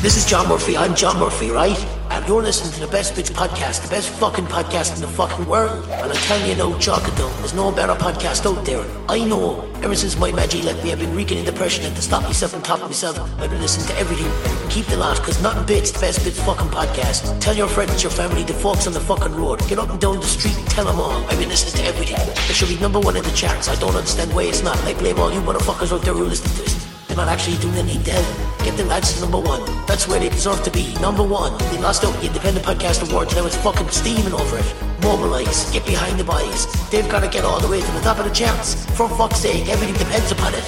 This is John Murphy. I'm John Murphy, right? And you're listening to the best bitch podcast, the best fucking podcast in the fucking world. And I tell you no though, there's no better podcast out there. I know. Ever since my magic left me, I've been reeking in depression and to stop myself and top myself. I've been listening to everything. Keep the laugh, cause nothing beats the best bitch fucking podcast. Tell your friends, your family, the folks on the fucking road. Get up and down the street and tell them all. I've been listening to everything. It should be number one in the charts. I don't understand why it's not. I blame all you motherfuckers out there who listen to this. Not actually doing to help. Get the lads to number one. That's where they deserve to be. Number one. They lost out the Independent Podcast Awards. Now it's fucking steaming over it. Mobilize. Get behind the boys. They've got to get all the way to the top of the charts. For fuck's sake, everything depends upon it.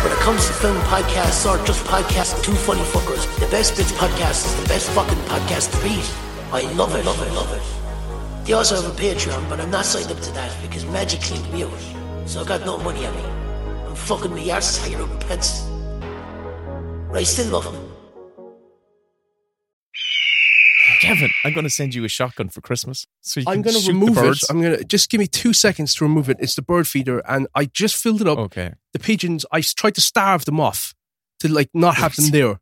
When it comes to film podcasts or just podcasts, two funny fuckers, the best bits podcast is the best fucking podcast to beat. I love it, love it, love it. They also have a Patreon, but I'm not signed up to that because Magic cleaned me out. So I got no money on me. I'm fucking me arse is hanging out with pets. But I still love them. Kevin, I'm going to send you a shotgun for Christmas. So you I'm going to shoot remove it. I'm going to just give me two seconds to remove it. It's the bird feeder, and I just filled it up. Okay. The pigeons, I tried to starve them off to like not have them there.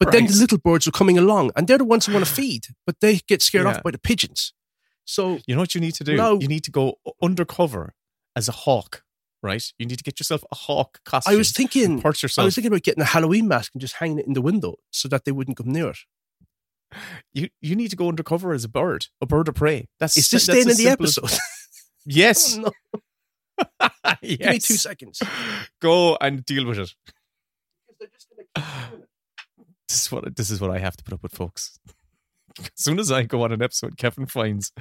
But then the little birds are coming along, and they're the ones who want to feed, but they get scared Yeah. off by the pigeons. So You know what you need to do? No. You need to go undercover as a hawk, right? You need to get yourself a hawk costume. I was thinking, I was thinking about getting a Halloween mask and just hanging it in the window so that they wouldn't come near it. you you need to go undercover as a bird, a bird of prey. That's Is this staying in the as- episode? Yes. Oh, no. yes. Give me two seconds. Go and deal with it. This is what this is what I have to put up with, folks. As soon as I go on an episode, Kevin finds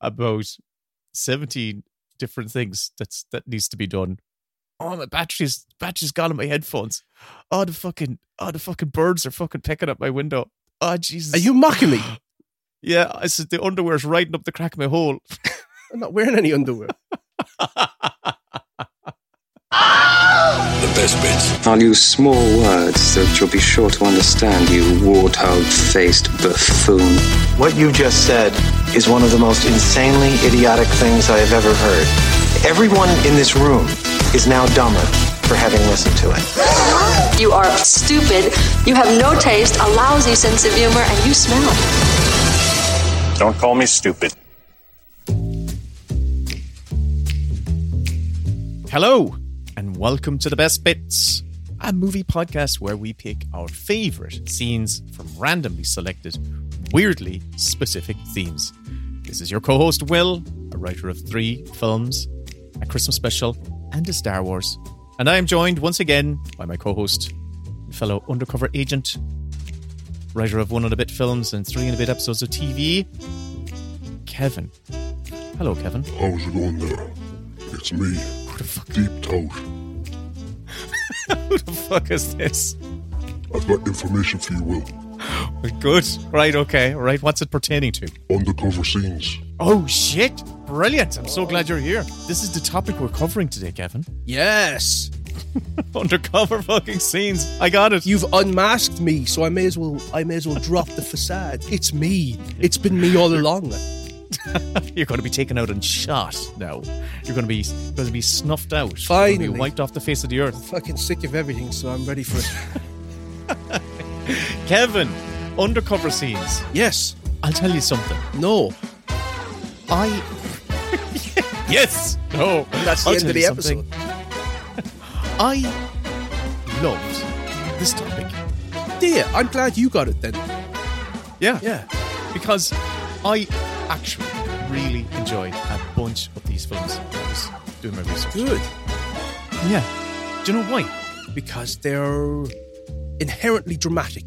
about seventeen different things that's that needs to be done. Oh, my battery's battery's gone on my headphones. Oh, the fucking oh the fucking birds are fucking picking up my window. Oh Jesus! Are you mocking me? Yeah, I said the underwear's riding up the crack of my hole. I'm not wearing any underwear. The best bits. I'll use small words so that you'll be sure to understand, you warthog faced buffoon. What you just said is one of the most insanely idiotic things I have ever heard. Everyone in this room is now dumber for having listened to it. You are stupid, you have no taste, a lousy sense of humor, and you smell. Don't call me stupid. Hello, and welcome to the Best Bits, a movie podcast where we pick our favorite scenes from randomly selected, weirdly specific themes. This is your co host, Will, a writer of three films, a Christmas special, and a Star Wars. And I am joined once again by my co host, fellow undercover agent, writer of one and a bit films and three and a bit episodes of TV, Kevin. Hello, Kevin. How's it going there? It's me, the fuck, Deep Throat. who the fuck is this? I've got information for you, Will. Good. Right, okay. Right, what's it pertaining to? Undercover scenes. Oh, shit. Brilliant. I'm so glad you're here. This is the topic we're covering today, Kevin. Yes. Undercover fucking scenes. I got it. You've unmasked me, so I may as well I may as well drop the facade. It's me. It's been me all along. You're going to be taken out and shot now. You're going to be going to be snuffed out. You're going to Finally. be wiped off the face of the earth. I'm Fucking sick of everything, so I'm ready for it. Kevin, undercover scenes. yes. I'll tell you something. No. I. yes. No. That's the I'll end of the episode. I loved this topic. Dear, I'm glad you got it then. Yeah. Yeah. because I actually really enjoyed a bunch of these films I was doing my research. Good. Yeah. Do you know why? Because they're inherently dramatic.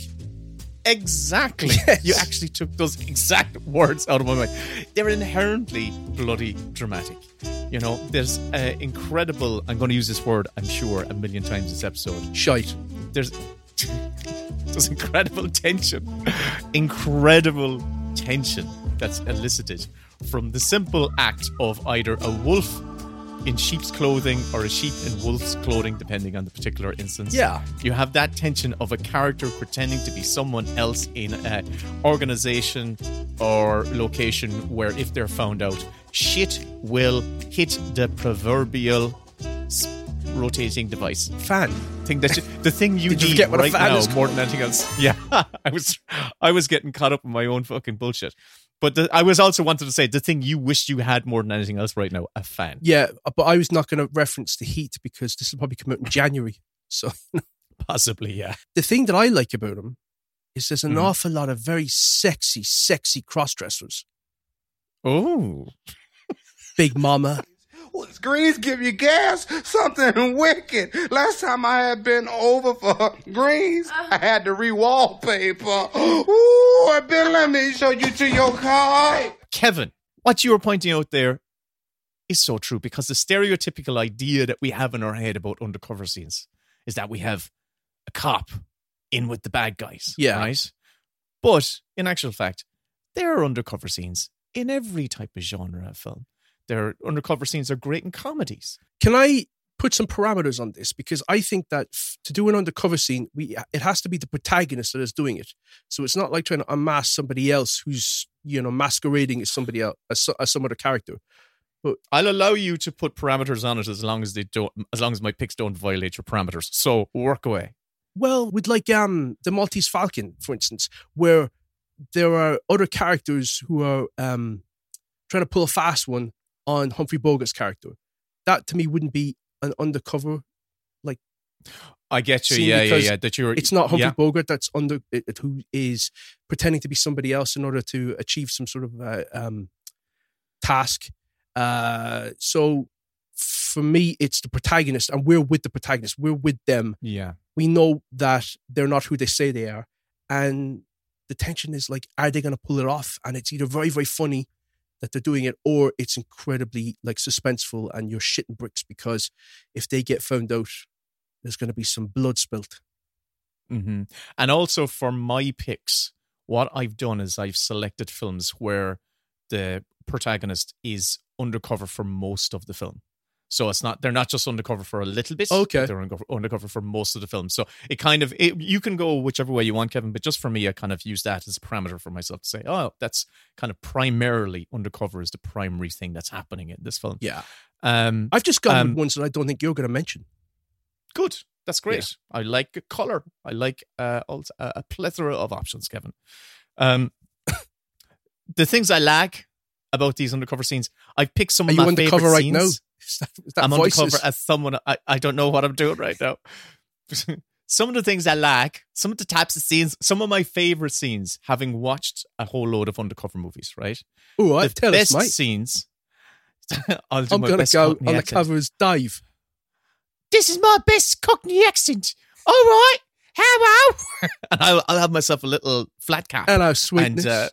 Exactly. Yes. You actually took those exact words out of my mind. They're inherently bloody dramatic. You know, there's uh, incredible, I'm going to use this word, I'm sure, a million times this episode. Shite. There's, there's incredible tension. Incredible tension that's elicited from the simple act of either a wolf in sheep's clothing or a sheep in wolf's clothing, depending on the particular instance. Yeah. You have that tension of a character pretending to be someone else in an organization or location where if they're found out, shit will hit the proverbial rotating device. Fan. thing that you, the thing you you need a right fan now is more than anything else. Yeah, I was I was getting caught up in my own fucking bullshit. But the, I was also wanted to say the thing you wish you had more than anything else right now, a fan. Yeah, but I was not going to reference the heat because this will probably come out in January. So Possibly, yeah. the thing that I like about him is there's an Mhm. awful lot of very sexy, sexy cross dressers. Oh, Big Mama. What's Greens give you gas? Something wicked. Last time I had been over for Greens, uh-huh. I had to re-wallpaper. Ooh, I've been let me show you to your car. Kevin, what you were pointing out there is so true because the stereotypical idea that we have in our head about undercover scenes is that we have a cop in with the bad guys. Yeah. Right? But in actual fact, there are undercover scenes in every type of genre of film. There are undercover scenes are great in comedies. Can I put some parameters on this? Because I think that f- to do an undercover scene, we it has to be the protagonist that is doing it. So it's not like trying to unmask somebody else who's you know masquerading as somebody else, as, as some other character. But I'll allow you to put parameters on it as long as they don't as long as my picks don't violate your parameters. So work away. Well, with like um the Maltese Falcon, for instance, where there are other characters who are um trying to pull a fast one on Humphrey Bogart's character. That to me wouldn't be an undercover. Like. I get you. Yeah, yeah, yeah. That you're It's not Humphrey yeah. Bogart that's under it, who is pretending to be somebody else in order to achieve some sort of uh, um task. Uh, so for me, it's the protagonist, and we're with the protagonist. We're with them. Yeah. we know that they're not who they say they are. And the tension is like, are they going to pull it off? And it's either very, very funny that they're doing it, or it's incredibly like suspenseful and you're shitting bricks because if they get found out, there's going to be some blood spilt. hmm And also for my picks, what I've done is I've selected films where the protagonist is undercover for most of the film. So it's not they're not just undercover for a little bit. Okay. they're undercover, undercover for most of the film. So it kind of it, you can go whichever way you want, Kevin. But just for me, I kind of use that as a parameter for myself to say, oh, that's kind of primarily undercover is the primary thing that's happening in this film. Yeah. Um, I've just gone Um, ones that I don't think you're going to mention. good. That's great. I like color. I like uh, a a plethora of options, Kevin. Um, the things I like about these undercover scenes, I've picked some Are of you my undercover favorite right scenes. now? Is that, is that I'm voices? undercover as someone. I, I don't know what I'm doing right now. some of the things I like, some of the types of scenes, some of my favorite scenes, having watched a whole load of undercover movies, right? Oh, the tell us, best mate. scenes. Do I'm going to go Cockney on the accent. covers dive. This is my best Cockney accent. All right, hello. and I'll, I'll have myself a little flat cap. And our sweetness. And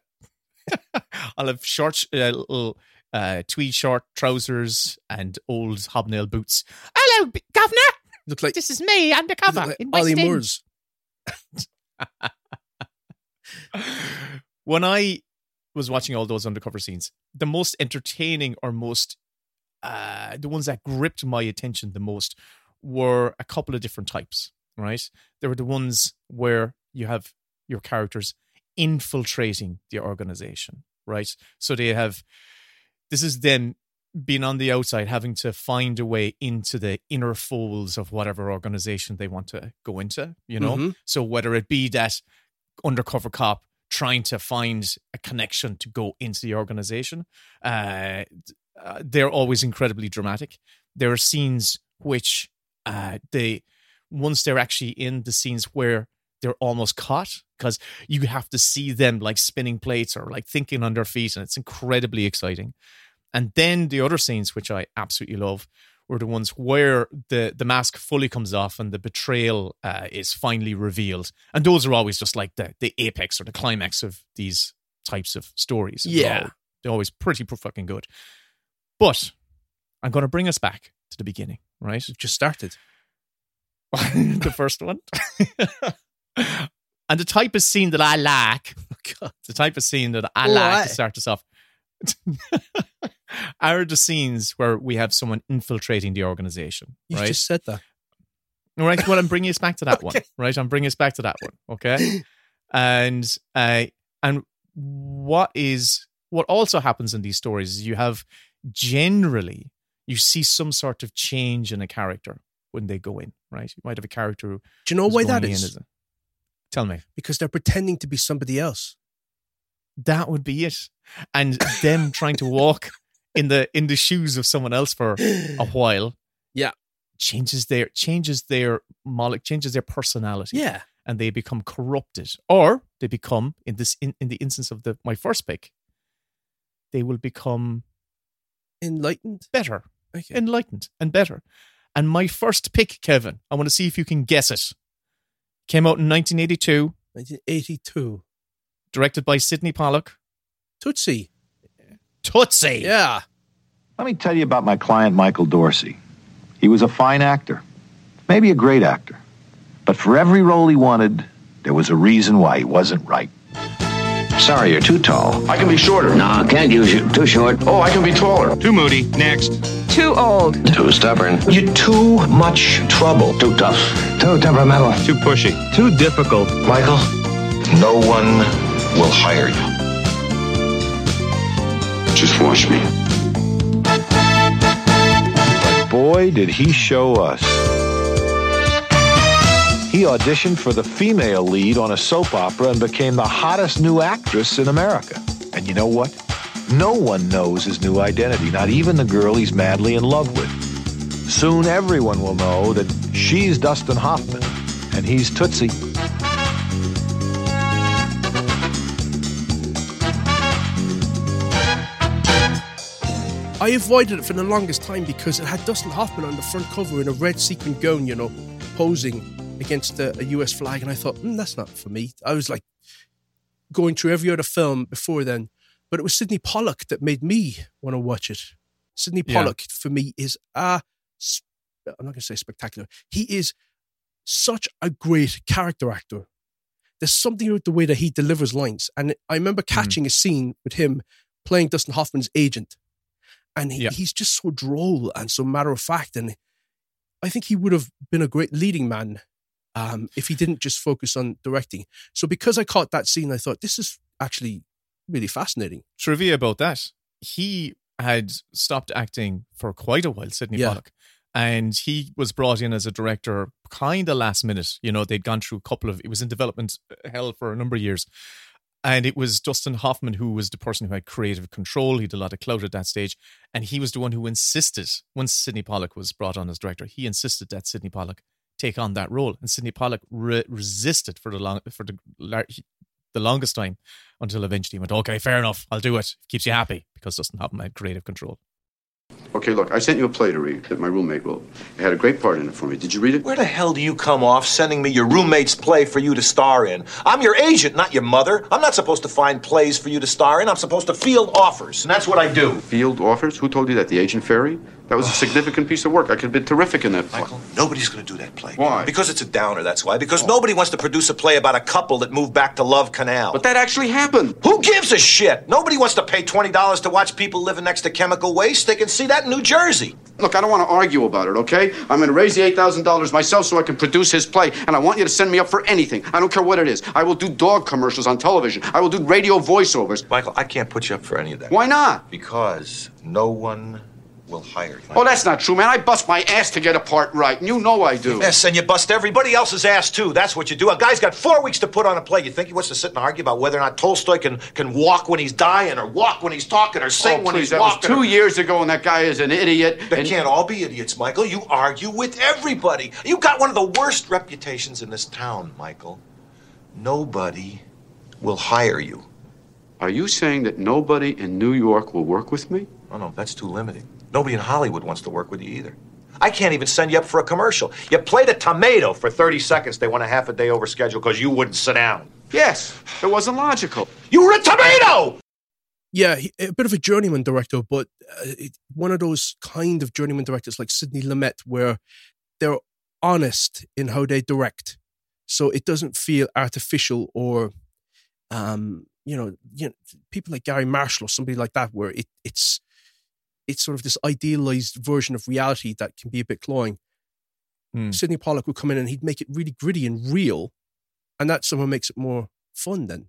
uh, I'll have short, uh, little uh, tweed short trousers and old hobnail boots. Hello, b- governor. Look like This is me undercover like in Ollie West End. Moores. when I was watching all those undercover scenes, the most entertaining or most uh, the ones that gripped my attention the most were a couple of different types. Right, there were the ones where you have your characters infiltrating the organization. Right, so they have this is them being on the outside, having to find a way into the inner folds of whatever organization they want to go into. You know, Mhm. so whether it be that undercover cop trying to find a connection to go into the organization. Uh, uh, they're always incredibly dramatic. There are scenes which uh, they once they're actually in the scenes where they're almost caught because you have to see them like spinning plates or like thinking on their feet, and it's incredibly exciting. And then the other scenes, which I absolutely love, were the ones where the the mask fully comes off and the betrayal uh, is finally revealed. And those are always just like the the apex or the climax of these types of stories. They're Yeah. all- they're always pretty fucking good. But I'm going to bring us back to the beginning, right? We've just started. the first one. and the type of scene that I like, the type of scene that I Oh, like to start us off, are the scenes where we have someone infiltrating the organization. You right? just said that. All right. Well, I'm bringing us back to that one. Right. I'm bringing us back to that one. Okay. and uh, and what is what also happens in these stories is you have generally you see some sort of change in a character when they go in. right? You might have a character. Who, Do you know why that is? Tell me. Because they're pretending to be somebody else. That would be it, and them trying to walk in the in the shoes of someone else for a while. Yeah. changes their changes their mole- changes their personality. Yeah. and they become corrupted, or they become in this in, in the instance of the my first pick, they will become Enlightened. better, Okay. enlightened, and better. And my first pick, Kevin, I want to see if you can guess it. Came out in 1982, 1982. directed by Sydney Pollack. Tootsie. Tootsie. Yeah. Let me tell you about my client, Michael Dorsey. He was a fine actor, maybe a great actor. But for every role he wanted, there was a reason why he wasn't right. Sorry, you're too tall. I can be shorter. No, can't use you. Too short. Oh, I can be taller. Too moody. Next. Too old. Too stubborn. You're too much trouble. Too tough. Too temperamental. Too pushy. Too difficult. Michael, no one will hire you. Just watch me. Boy, did he show us. He auditioned for the female lead on a soap opera and became the hottest new actress in America. And you know what? No one knows his new identity, not even the girl he's madly in love with. Soon everyone will know that she's Dustin Hoffman and he's Tootsie. I avoided it for the longest time because it had Dustin Hoffman on the front cover in a red sequin gown, you know, posing against a, a US flag. And I thought, mm, that's not for me. I was like going through every other film before then. But it was Sydney Pollack that made me want to watch it. Sidney Yeah. For me, is a, I'm not going to say spectacular. He is such a great character actor. There's something about the way that he delivers lines. And I remember catching a scene with him playing Dustin Hoffman's agent. And he, Yeah. he's just so droll and so matter of fact. And I think he would have been a great leading man um, if he didn't just focus on directing. So because I caught that scene, I thought this is actually really fascinating. Trivia about that: he had stopped acting for quite a while, Sidney Yeah. Pollack, and he was brought in as a director kind of last minute. You know, they'd gone through a couple of. It was in development hell for a number of years. And it was Dustin Hoffman who was the person who had creative control. He had a lot of clout at that stage. And he was the one who insisted, once Sydney Pollack was brought on as director, he insisted that Sydney Pollack take on that role. And Sydney Pollack re- resisted for the long for the lar- the longest time until eventually he went, okay, fair enough, I'll do it. Keeps you happy because Dustin Hoffman my creative control. Okay, look, I sent you a play to read that my roommate wrote. It had a great part in it for me. Did you read it? Where the hell do you come off sending me your roommate's play for you to star in? I'm your agent, not your mother. I'm not supposed to find plays for you to star in. I'm supposed to field offers, and that's what I do. Field offers? Who told you that? The agent Ferry? That was a significant piece of work. I could have been terrific in that play. Michael, nobody's going to do that play. Why? Because it's a downer, that's why. Because nobody wants to produce a play about a couple that moved back to Love Canal. But that actually happened. Who gives a shit? Nobody wants to pay $20 to watch people living next to chemical waste. They can see that in New Jersey. Look, I don't want to argue about it, okay? I'm going to raise the $8,000 myself so I can produce his play, and I want you to send me up for anything. I don't care what it is. I will do dog commercials on television. I will do radio voiceovers. Michael, I can't put you up for any of that. Why not? Because no one will hire you. Oh, that's not true, man. I bust my ass to get a part right, and you know I do. Yes, and you bust everybody else's ass too. That's what you do. A guy's got four weeks to put on a play. You think he wants to sit and argue about whether or not Tolstoy can, can walk when he's dying, or walk when he's talking, or sing oh, when please, he's that walking? was two years ago, and that guy is an idiot. They and- can't all be idiots, Michael. You argue with everybody. You've got one of the worst reputations in this town, Michael. Nobody will hire you. Are you saying that nobody in New York will work with me? Oh, no, that's too limiting. Nobody in Hollywood wants to work with you either. I can't even send you up for a commercial. You played a tomato for 30 seconds. They went a half a day over schedule because you wouldn't sit down. Yes, it wasn't logical. You were a tomato! Yeah, he, a bit of a journeyman director, but uh, it, one of those kind of journeyman directors like Sidney Lumet, where they're honest in how they direct, so it doesn't feel artificial or, um, you know, you know, people like Garry Marshall or somebody like that, where it, it's it's sort of this idealized version of reality that can be a bit cloying. Hmm. Sydney Pollack would come in and he'd make it really gritty and real, and that somehow makes it more fun. Then,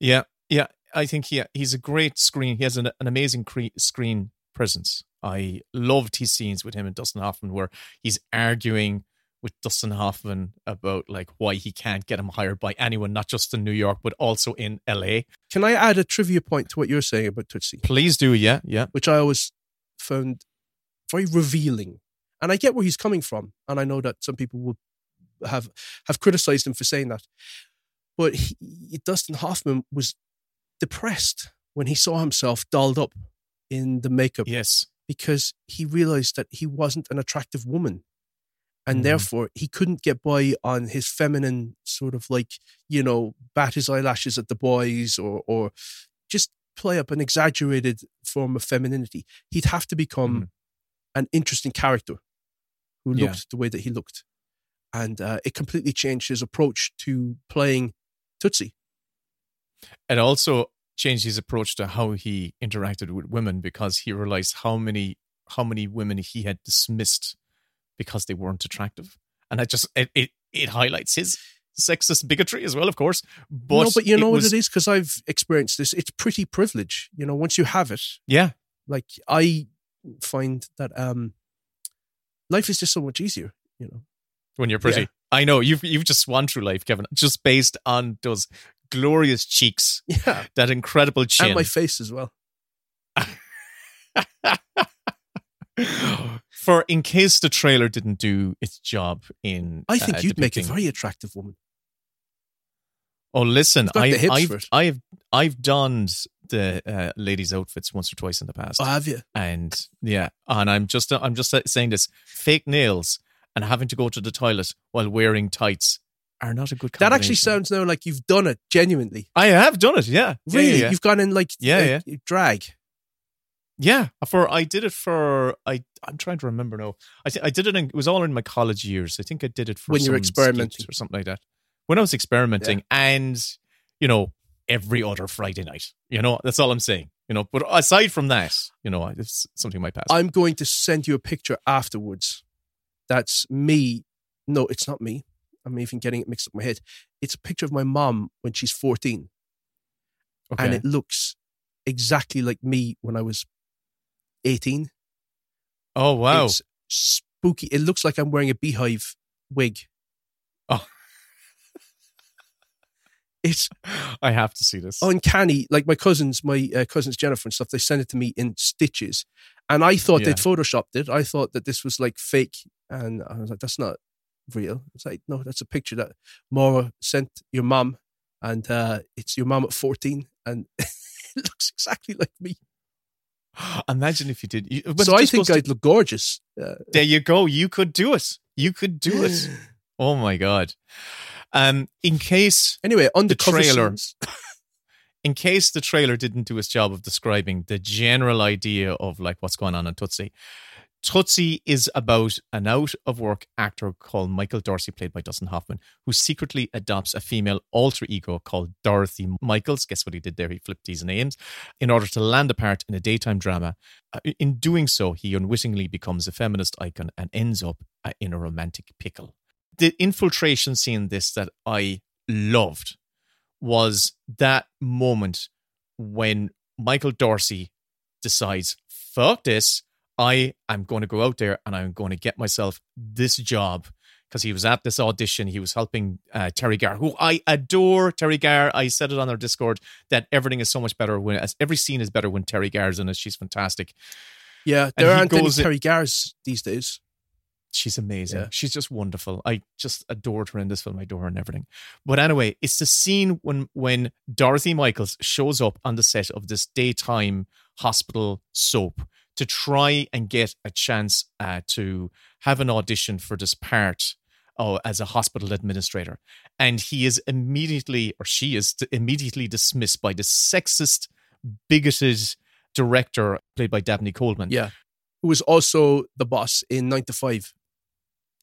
Yeah, yeah. I think he he's a great screen. He has an, an amazing cre- screen presence. I loved his scenes with him and Dustin Hoffman, where he's arguing with Dustin Hoffman about like why he can't get him hired by anyone, not just in New York but also in L.A. Can I add a trivia point to what you're saying about Tootsie? Please do, yeah, yeah. Which I always found very revealing, and I get where he's coming from, and I know that some people would have have criticized him for saying that, but he, Dustin Hoffman was depressed when he saw himself dolled up in the makeup. Yes, because he realized that he wasn't an attractive woman and Mm. therefore he couldn't get by on his feminine sort of like you know bat his eyelashes at the boys or or just play up an exaggerated form of femininity he'd have to become an interesting character who Mm. Yeah. looked the way that he looked and uh, it completely changed his approach to playing tootsie It also changed his approach to how he interacted with women because he realized how many how many women he had dismissed because they weren't attractive, and it just it it, it highlights his sexist bigotry as well, of course. But no but you know was, what it is? Because i've experienced this. It's pretty privilege you know once you have it. Yeah, like i find that um life is just so much easier you know? When you're pretty. Yeah. I know. You've you've just swung through life, Kevin, just based on those glorious cheeks, yeah. That incredible chin, and my face as well For in case the trailer didn't do its job in, i think uh, you'd make a very attractive woman Oh, listen, You've I, I've. I've, I've donned the uh, ladies' outfits once or twice in the past, oh have you and yeah, and I'm just, I'm just saying this: fake nails and having to go to the toilet while wearing tights are not a good. that actually sounds now like you've done it genuinely I have done it. Yeah, Yeah, really yeah, yeah. you've gone in like Yeah, uh, drag Yeah, for I did it for I. I'm trying to remember now. I th- I did it. In, it was all in my college years. I think I did it for When you were experimenting. or something like that. When I was experimenting, and you know, every other Friday night. You know, that's all I'm saying. You know, but aside from that, you know, it's something my past. i'm going to send you a picture afterwards that's me no it's not me i'm even getting it mixed up in my head it's a picture of my mom when she's 14 okay. and it looks exactly like me when I was 18. Oh wow! It's spooky. It looks like I'm wearing a beehive wig. Oh. It's I have to see this. uncanny. Like my cousins, my uh, cousins Jennifer and stuff, they sent it to me in stitches. And I thought Yeah. they'd photoshopped it. I thought that this was like fake. And I was like, that's not real. It's like, no, that's a picture that Maura sent your mum. And uh, it's your mum at 14. And it looks exactly like me. Imagine if you did. You, but so I think I'd look gorgeous. Uh, There you go. You could do it. You could do it. Oh my god. Um, in case anyway, on the the trailer, in case the trailer didn't do its job of describing the general idea of like what's going on in Tootsie, Tootsie is about an out of work actor called Michael Dorsey, played by Dustin Hoffman, who secretly adopts a female alter ego called Dorothy Michaels. Guess what he did there? He flipped these names in order to land a part in a daytime drama. Uh, In doing so, he unwittingly becomes a feminist icon and ends up uh, in a romantic pickle. The infiltration scene, this that I loved, was that moment when Michael Dorsey decides, fuck this, I am going to go out there and I'm going to get myself this job. Because he was at this audition, he was helping uh, Teri Garr, who I adore. Teri Garr, I said it on our Discord that everything is so much better when as every scene is better when Teri Garr's in it. She's fantastic. Yeah, there he aren't any Teri Garrs these days. She's amazing. Yeah. She's just wonderful. I just adored her in this film. I adore her and everything. But anyway, it's the scene when when Dorothy Michaels shows up on the set of this daytime hospital soap to try and get a chance uh, to have an audition for this part oh, as a hospital administrator. And he is immediately, or she is immediately dismissed by the sexist, bigoted director played by Dabney Coleman. Yeah. Who was also the boss in 9 to 5.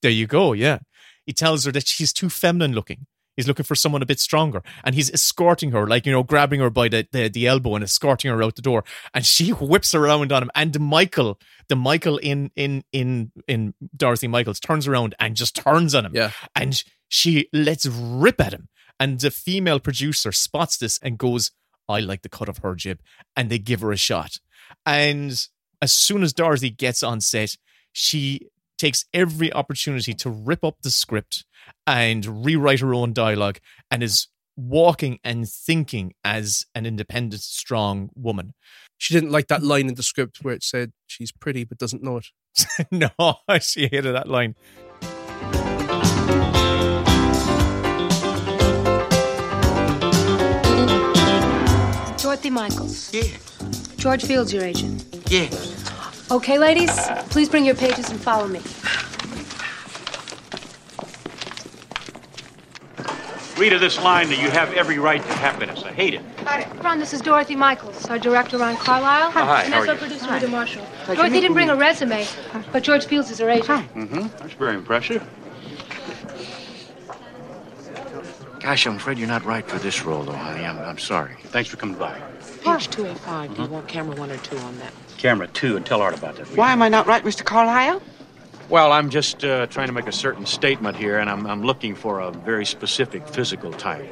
There you go. Yeah. He tells her that she's too feminine looking. He's looking for someone a bit stronger. And he's escorting her, like, you know, grabbing her by the, the, the elbow and escorting her out the door. And she whips around on him. And the Michael, the Michael in in in in Dorothy Michaels turns around and just turns on him. Yeah. And she lets rip at him. And the female producer spots this and goes, I like the cut of her jib. And they give her a shot. And as soon as Dorothy gets on set, she takes every opportunity to rip up the script and rewrite her own dialogue and is walking and thinking as an independent, strong woman. She didn't like that line in the script where it said she's pretty but doesn't know it. no, she hated that line. Dorothy Michaels. Yeah. George Fields, your agent. Yeah. Okay, ladies, please bring your pages and follow me. Read of this line that you have every right to happiness. I hate it. Ron, this is Dorothy Michaels, our director, Ron Carlisle. Hi, how And that's our producer, Rita Marshall. Pleasure Dorothy didn't bring you. a resume, but George Fields is her agent. Hi. Mm-hmm. That's very impressive. Gosh, I'm afraid you're not right for this role, though, honey. I'm, I'm sorry. Thanks for coming by. Page 205. Do you want camera one or two on that? Camera two, and tell Art about that. will? Why am I not right, Mr. Carlisle? Well, I'm just uh, trying to make a certain statement here, and I'm, I'm looking for a very specific physical type.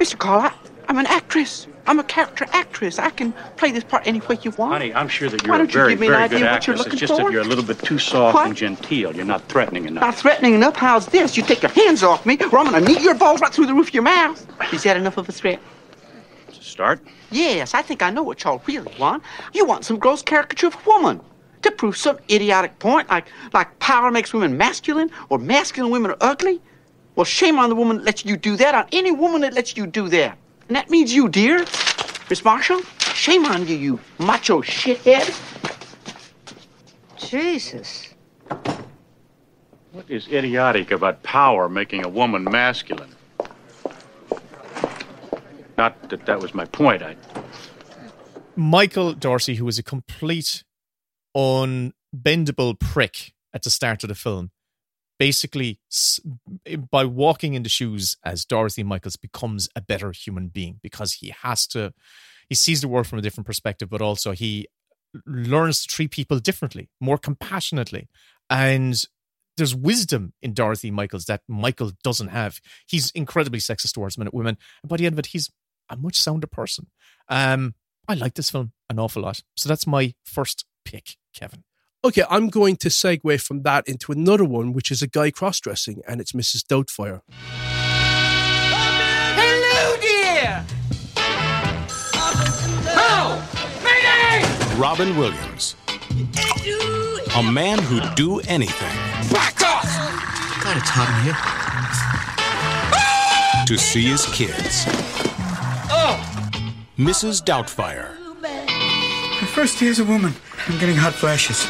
Mr. Carlisle, I'm an actress. I'm a character actress. I can play this part any way you want. Honey, I'm sure that you're a don't you very, give me an very idea good what you're actress. It's just for? that you're a little bit too soft What? and genteel. You're not threatening enough. Not threatening enough. How's this? You take your hands off me, or I'm gonna knead your balls right through the roof of your mouth. Is that enough of a threat? Start. Yes, I think I know what y'all really want. You want some gross caricature of a woman to prove some idiotic point, like like power makes women masculine or masculine women are ugly. Well, shame on the woman that lets you do that, on any woman that lets you do that. And that means you, dear. Miss Marshall, shame on you, you macho shithead. Jesus. What is idiotic about power making a woman masculine? Not that that was my point. I, Michael Dorsey, who was a complete unbendable prick at the start of the film, basically, by walking in the shoes as Dorothy Michaels, becomes a better human being because he has to, he sees the world from a different perspective, but also he learns to treat people differently, more compassionately. And there's wisdom in Dorothy Michaels that Michael doesn't have. He's incredibly sexist towards men- women. And by the end of it, he's a much sounder person. Um, I like this film an awful lot. So that's my first pick, Kevin. Okay, I'm going to segue from that into another one, which is a guy cross dressing, and it's Mrs. Doubtfire. Hello, dear. Oh, Mayday! Robin Williams. A man who'd do anything Back off! God, it's hot in here. to see his kids. Mrs. Doubtfire. My first day as a woman. I'm getting hot flashes.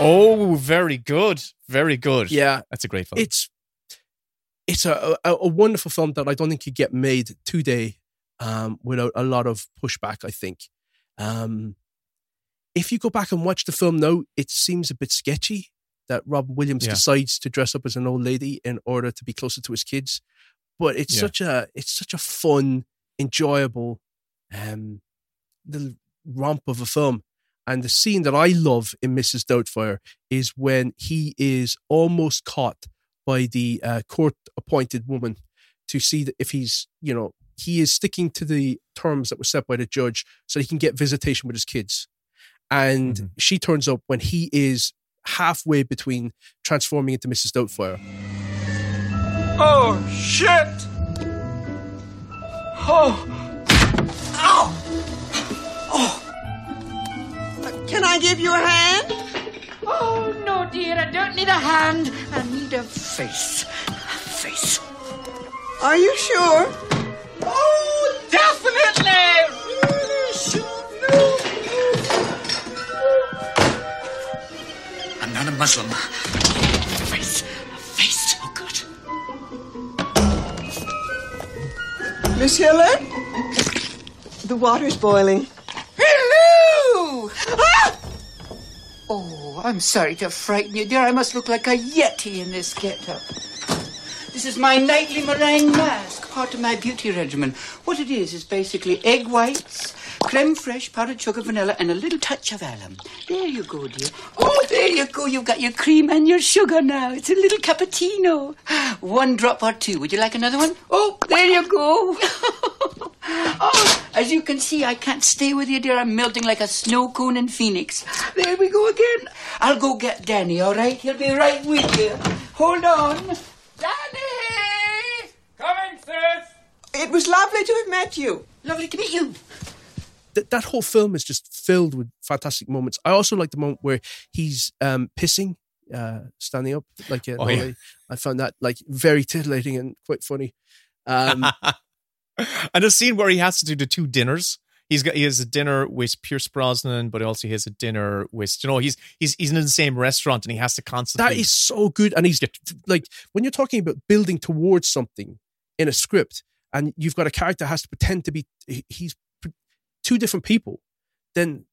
Oh, very good. Very good. Yeah. That's a great film. It's it's a, a, a wonderful film that I don't think could get made today um, without a lot of pushback, I think. Um, if you go back and watch the film now, it seems a bit sketchy that Robin Williams Yeah. decides to dress up as an old lady in order to be closer to his kids. But it's Yeah. such a it's such a fun, enjoyable um, little romp of a film. And the scene that I love in Mrs. Doubtfire is when he is almost caught by the uh, court appointed woman to see that if he's, you know, he is sticking to the terms that were set by the judge so he can get visitation with his kids. And she turns up when he is halfway between transforming into Mrs. Doubtfire. oh, shit! Oh, ow! Oh. Can I give you a hand? Oh, no, dear, I don't need a hand. I need a face. A face. Are you sure? Oh, definitely! I'm not a Muslim. Miss Hiller? The water's boiling. Hello! Ah! Oh, I'm sorry to frighten you, dear. I must look like a yeti in this get-up. This is my nightly meringue mask, part of my beauty regimen. What it is is basically egg whites, creme fraiche, powdered sugar, vanilla, and a little touch of alum. There you go, dear. Oh, there you go. You've got your cream and your sugar now. It's a little cappuccino. One drop or two. Would you like another one? Oh, there you go. Oh, as you can see, I can't stay with you, dear. I'm melting like a snow cone in Phoenix. There we go again. I'll go get Danny, all right? He'll be right with you. Hold on. Danny! Coming, sis! It was lovely to have met you. Lovely to meet you. Th- that whole film is just filled with fantastic moments. I also like the moment where he's um, pissing, uh, standing up like uh, Oh, yeah. I found that like very titillating and quite funny. Um, and a scene where he has to do the two dinners. He's got he has a dinner with Pierce Brosnan, but also he has a dinner with you know he's he's he's in the same restaurant and he has to constantly. that is so good, and he's like when you're talking about building towards something in a script, and you've got a character has to pretend to be he's two different people, then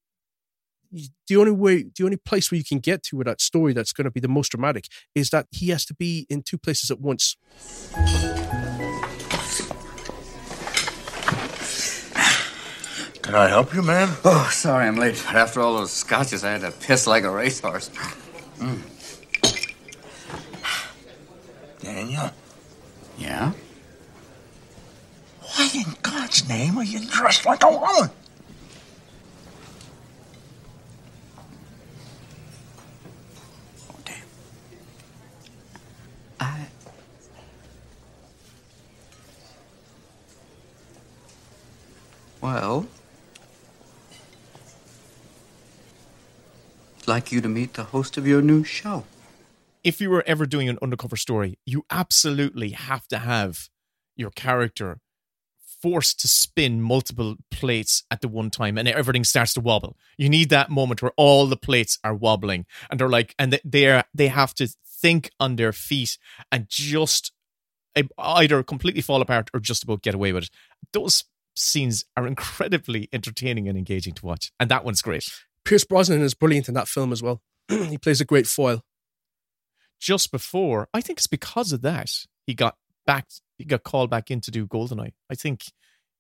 the only way, the only place where you can get to with that story that's going to be the most dramatic is that he has to be in two places at once. Can I help you, man? Oh, sorry I'm late, but after all those scotches, I had to piss like a racehorse. Mm. Daniel, Yeah? why in God's name are you dressed like a woman? Well. I'd like you to meet the host of your new show. if you were ever doing an undercover story, you absolutely have to have your character forced to spin multiple plates at the one time and everything starts to wobble. You need that moment where all the plates are wobbling and they're like and they- they're they have to think on their feet and just eh, either completely fall apart or just about get away with it. Those scenes are incredibly entertaining and engaging to watch. And that one's great. Pierce Brosnan is brilliant in that film as well. he plays a great foil. just before. I think it's because of that he got back. He got called back in to do Goldeneye. I think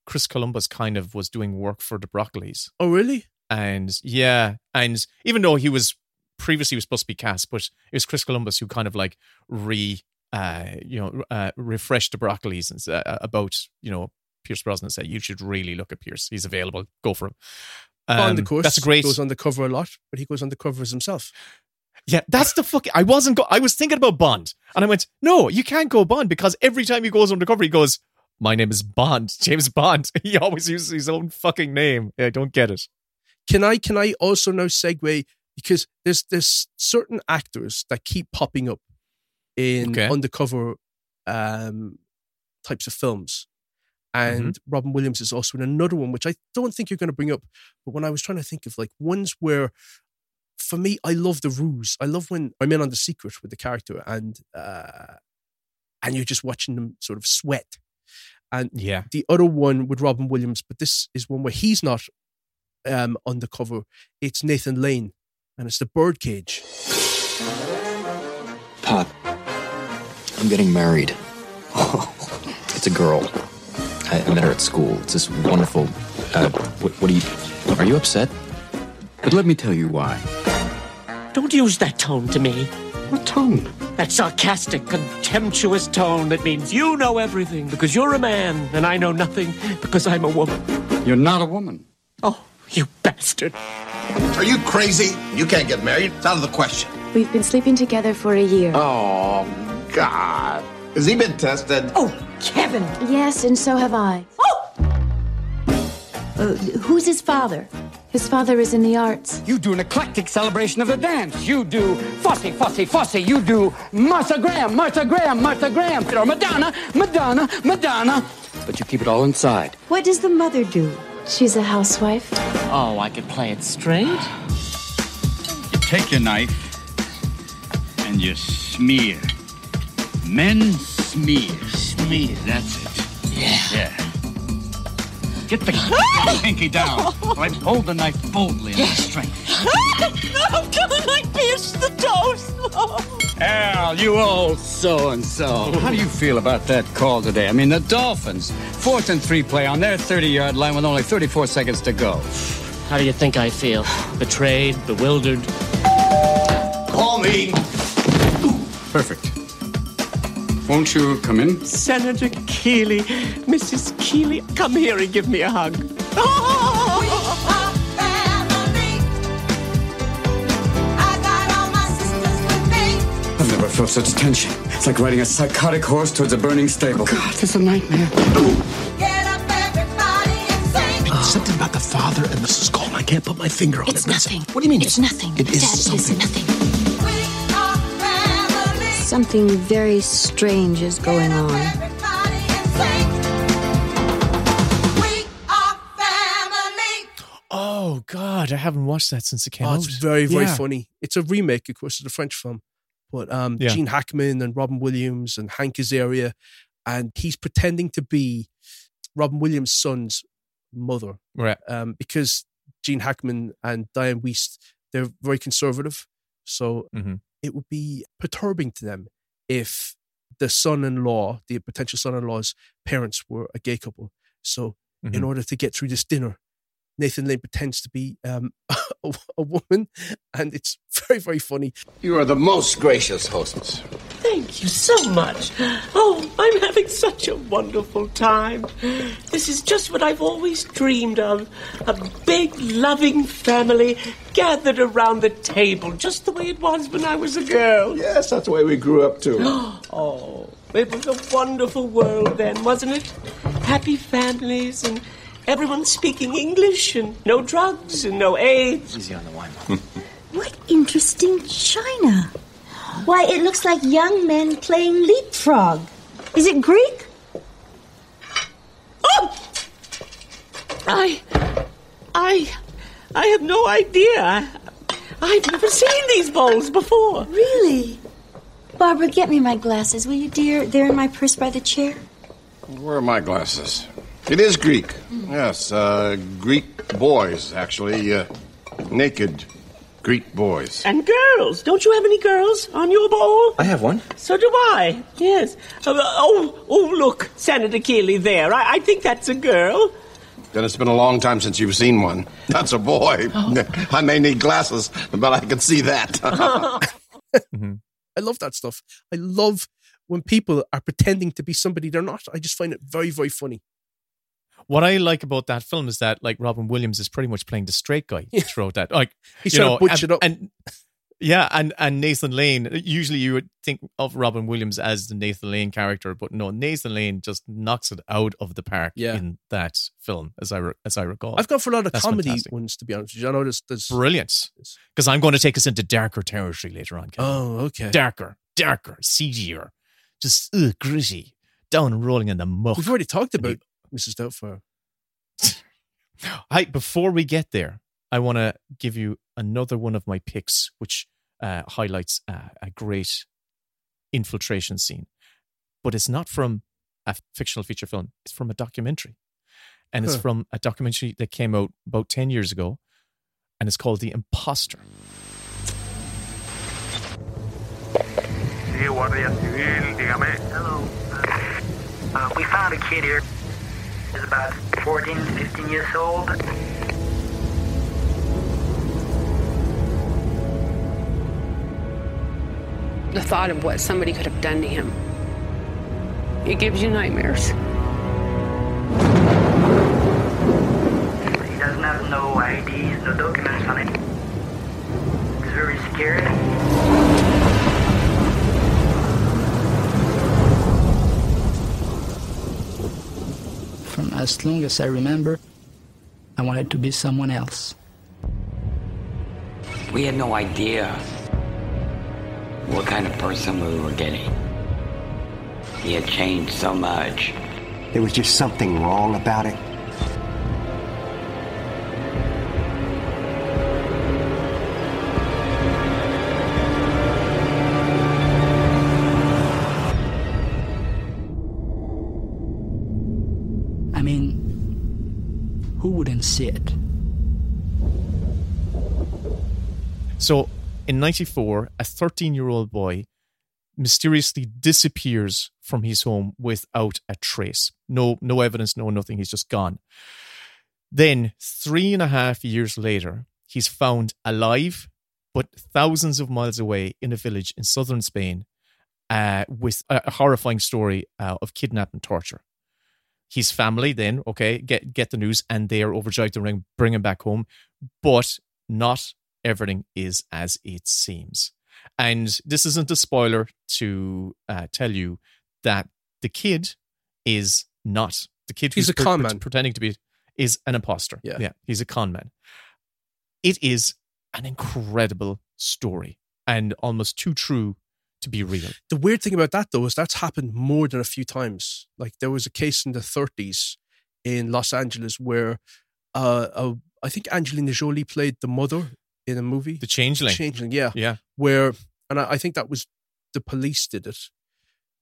Chris Columbus kind of was doing work for the Broccolis, Oh, really? and yeah, and even though he was previously was supposed to be cast, but it was Chris Columbus who kind of like re, uh, you know, uh, refreshed the Broccolis and uh, about you know Pierce Brosnan said you should really look at Pierce. He's available. Go for him. Bond, Um, of course, That's a great. goes on the cover a lot, but he goes on the cover as himself. Yeah, that's the fuck. I wasn't. Go- I was thinking about Bond, and I went, "No, you can't go Bond because every time he goes undercover, he goes, my name is Bond, James Bond.' He always uses his own fucking name. I don't get it. Can I can I also now segue because there's there's certain actors that keep popping up in Okay. undercover um, types of films. And Mm-hmm. Robin Williams is also in another one, which I don't think you're going to bring up. But when I was trying to think of like ones where, for me, I love the ruse. I love when I'm in on the secret with the character, and uh, and you're just watching them sort of sweat. And Yeah. the other one with Robin Williams, but this is one where he's not um, undercover. It's Nathan Lane, and it's the Birdcage. Pop, I'm getting married. it's a girl. I, I met her at school. It's this wonderful. Uh, what, what are you? Are you upset? But let me tell you why. Don't use that tone to me. What tone? That sarcastic, contemptuous tone that means you know everything because you're a man and I know nothing because I'm a woman. You're not a woman. Oh, you bastard. Are you crazy? You can't get married. It's out of the question. We've been sleeping together for a year. Oh, God. Has he been tested? Oh, Kevin. Yes, and so have I. Uh, who's his father? His father is in the arts. You do an eclectic celebration of the dance. You do fussy, fussy, fussy. You do Martha Graham, Martha Graham, Martha Graham. Or Madonna, Madonna, Madonna. But you keep it all inside. What does the mother do? She's a housewife. Oh, I could play it straight. You take your knife and you smear. Men smear. Smear, that's it. Yeah. Yeah. Get the, pinky down. I hold the knife boldly and with strength. I'm gonna like pierce the toast. Al, you old so and so. How do you feel about that call today? I mean, the Dolphins, fourth and three play on their 30 yard line with only 34 seconds to go. How do you think I feel? Betrayed, bewildered. Call me. Perfect. Won't you come in? Senator Keeley, Mrs. Keeley, come here and give me a hug. I've never felt such tension. It's like riding a psychotic horse towards a burning stable. Oh, God, it's a nightmare. It's something about the father and Mrs. Cole. I can't put my finger on It's it. but nothing. What do you mean? It's nothing. It is Dad, something. It is nothing. Something very strange is going on. Oh God, I haven't watched that since it came Oh, out. it's very, very Yeah. funny. It's a remake, of course, of the French film. But um, Yeah. Gene Hackman and Robin Williams and Hank Azaria, and he's pretending to be Robin Williams' son's mother. Right. Um, because Gene Hackman and Dianne Wiest, they're very conservative. So Mhm. It would be perturbing to them if the son-in-law, the potential son-in-law's parents were a gay couple. So in Mhm. order to get through this dinner, Nathan Lane pretends to be um, a, a woman, and it's very, very funny. You are the most gracious hostess. Thank you so much. Oh, I'm having such a wonderful time. This is just what I've always dreamed of a big, loving family gathered around the table, just the way it was when I was a girl. Yes, that's the way we grew up too. Oh, it was a wonderful world then, wasn't it? Happy families and everyone speaking English and no drugs and no AIDS. Easy on the wine. What interesting china. Why, it looks like young men playing leapfrog. Is it Greek? Oh! I, I, I have no idea. I've never seen these bowls before. Really? Barbara, get me my glasses, will you, dear? They're in my purse by the chair. Where are my glasses? It is Greek. Yes, uh, Greek boys, actually. Uh, naked Greek boys. And girls. Don't you have any girls on your bowl? I have one. So do I. Yes. Uh, oh, oh, look, Senator Keeley there. I, I think that's a girl. Then it's been a long time since you've seen one. That's a boy. I may need glasses, but I can see that. I love that stuff. I love when people are pretending to be somebody they're not. I just find it very, very funny. What I like about that film is that like Robin Williams is pretty much playing the straight guy throughout that. Like He's you know, and, it up. and yeah, and and Nathan Lane. Usually you would think of Robin Williams as the Nathan Lane character, but no, Nathan Lane just knocks it out of the park Yeah. in that film, as I re- as I recall. I've gone for a lot of That's comedy fantastic. ones, to be honest with you. I know there's, there's Brilliant, because I'm going to take us into darker territory later on. Kevin. Oh, okay. darker, darker, seedier, just ugh, gritty, down and rolling in the muck. We've already talked about Mrs. Doubtfire. Hi, before we get there, I want to give you another one of my picks, which uh, highlights uh, a great infiltration scene. But it's not from a fictional feature film, it's from a documentary. And it's from a documentary that came out about 10 years ago, and it's called The Imposter. Sí, guardia civil, dígame. Hello. Uh, we found a kid here. He's about 14, 15 years old. The thought of what somebody could have done to him, it gives you nightmares. He doesn't have no IDs, no documents on him. He's very scared. From as long as I remember, I wanted to be someone else. We had no idea what kind of person we were getting. He had changed so much. There was just something wrong about it. Who wouldn't see it? So in 94, a 13 year old boy mysteriously disappears from his home without a trace. No, no evidence, no nothing. He's just gone. Then, three and a half years later, he's found alive, but thousands of miles away in a village in southern Spain. uh, with a, horrifying story uh, of kidnap and torture. His family then, okay, get get the news, and they are overjoyed to bring bring him back home. But not everything is as it seems. And this isn't a spoiler to uh, tell you that the kid is not the kid He's who's a con pre- man. pretending to be is an imposter. Yeah. yeah, he's a con man. It is an incredible story and almost too true to be real. The weird thing about that though is that's happened more than a few times. Like there was a case in the 30s in Los Angeles where uh, uh I think Angelina Jolie played the mother in a movie. The Changeling. Changeling, yeah. Yeah. Where and I, I think that was the police did it.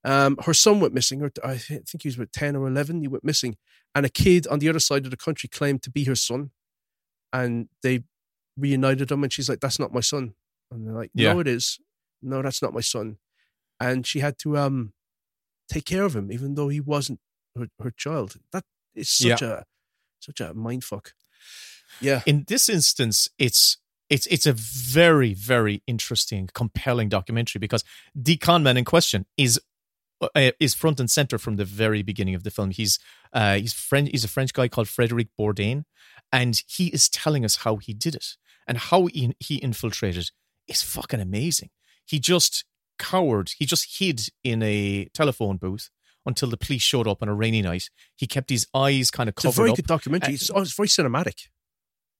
Um, her son went missing, or I thi- think he was about 10 or 11. He went missing. And a kid on the other side of the country claimed to be her son. And they reunited him. And she's like, That's not my son. And they're like, No, Yeah. it is. No, that's not my son. And she had to um take care of him, even though he wasn't her, her child. That is such Yeah. a such a mind fuck. Yeah. In this instance, it's it's it's a very very interesting, compelling documentary because the con man in question is uh, is front and center from the very beginning of the film. He's uh, he's French. He's a French guy called Frederic Bourdin, and he is telling us how he did it and how he, he infiltrated. Is fucking amazing. He just cowered. He just hid in a telephone booth until the police showed up on a rainy night. He kept his eyes kind of covered. It's a very up. good documentary. And- It's, oh, it's very cinematic.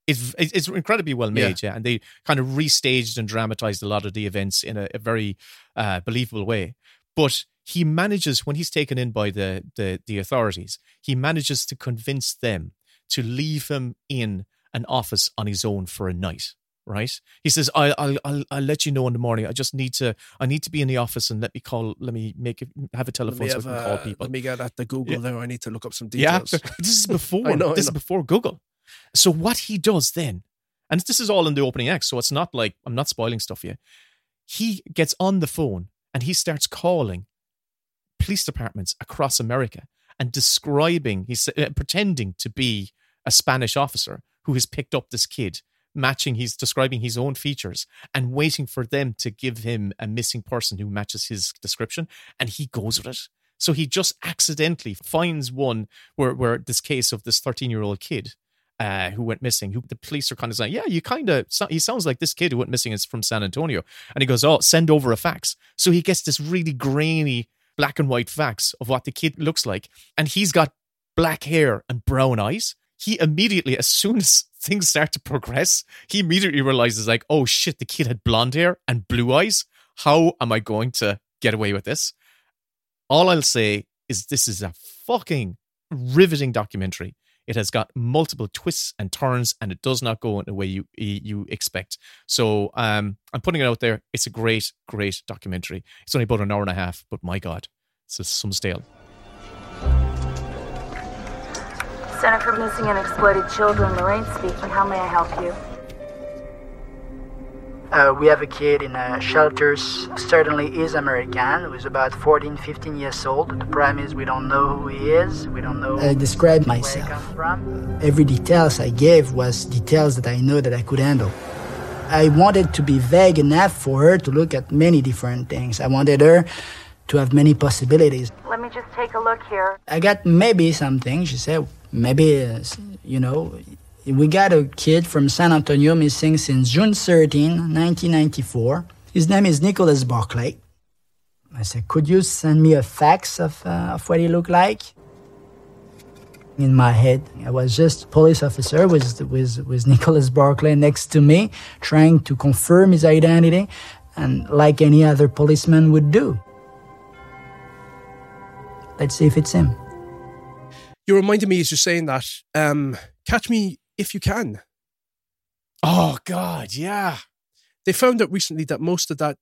it's it's incredibly well made, yeah. And they kind of restaged and dramatized a lot of the events in a, a very uh, believable way. But he manages when he's taken in by the, the the authorities, he manages to convince them to leave him in an office on his own for a night. Right? He says, "I'll I'll I'll, I'll let you know in the morning. I just need to I need to be in the office and let me call. Let me make it have a telephone so I can call people. let me get at the Google Yeah. there. I need to look up some details. Yeah, this is before. Know, this is before Google. So what he does then, and this is all in the opening act, so it's not like I'm not spoiling stuff yet. He gets on the phone and he starts calling police departments across America and describing, he's uh, pretending to be a Spanish officer who has picked up this kid, matching, he's describing his own features and waiting for them to give him a missing person who matches his description. And he goes with it. So he just accidentally finds one where, where this case of this 13 year old kid uh, who went missing, who the police are kind of saying, yeah, you kind of, he sounds like this kid who went missing is from San Antonio. And he goes, oh, send over a fax. So he gets this really grainy black and white fax of what the kid looks like. And he's got black hair and brown eyes. He immediately, as soon as things start to progress, he immediately realizes, like, oh shit, the kid had blonde hair and blue eyes. How am I going to get away with this? All I'll say is this is a fucking riveting documentary. It has got multiple twists and turns, and it does not go in the way you you expect. So um, I'm putting it out there. It's a great, great documentary. It's only about an hour and a half, but my god, it's just some stale. Center for Missing and Exploited Children, Lorraine speaking. How may I help you? Uh, we have a kid in uh, shelters, certainly is American, who is about 14, 15 years old. The problem is we don't know who he is, we don't know I described where he myself. comes from. Every details I gave was details that I know that I could handle. I wanted to be vague enough for her to look at many different things. I wanted her to have many possibilities. Let me just take a look here. I got maybe something. She said, maybe, you know, we got a kid from San Antonio missing since June 13, 1994. His name is Nicholas Barclay. I said, could you send me a fax of, uh, of what he looked like? In my head, I was just police officer with, with, with Nicholas Barclay next to me, trying to confirm his identity, and like any other policeman would do. Let's see if it's him. You reminded me as you're saying that. Um, catch me if you can. Oh God, yeah. They found out recently that most of that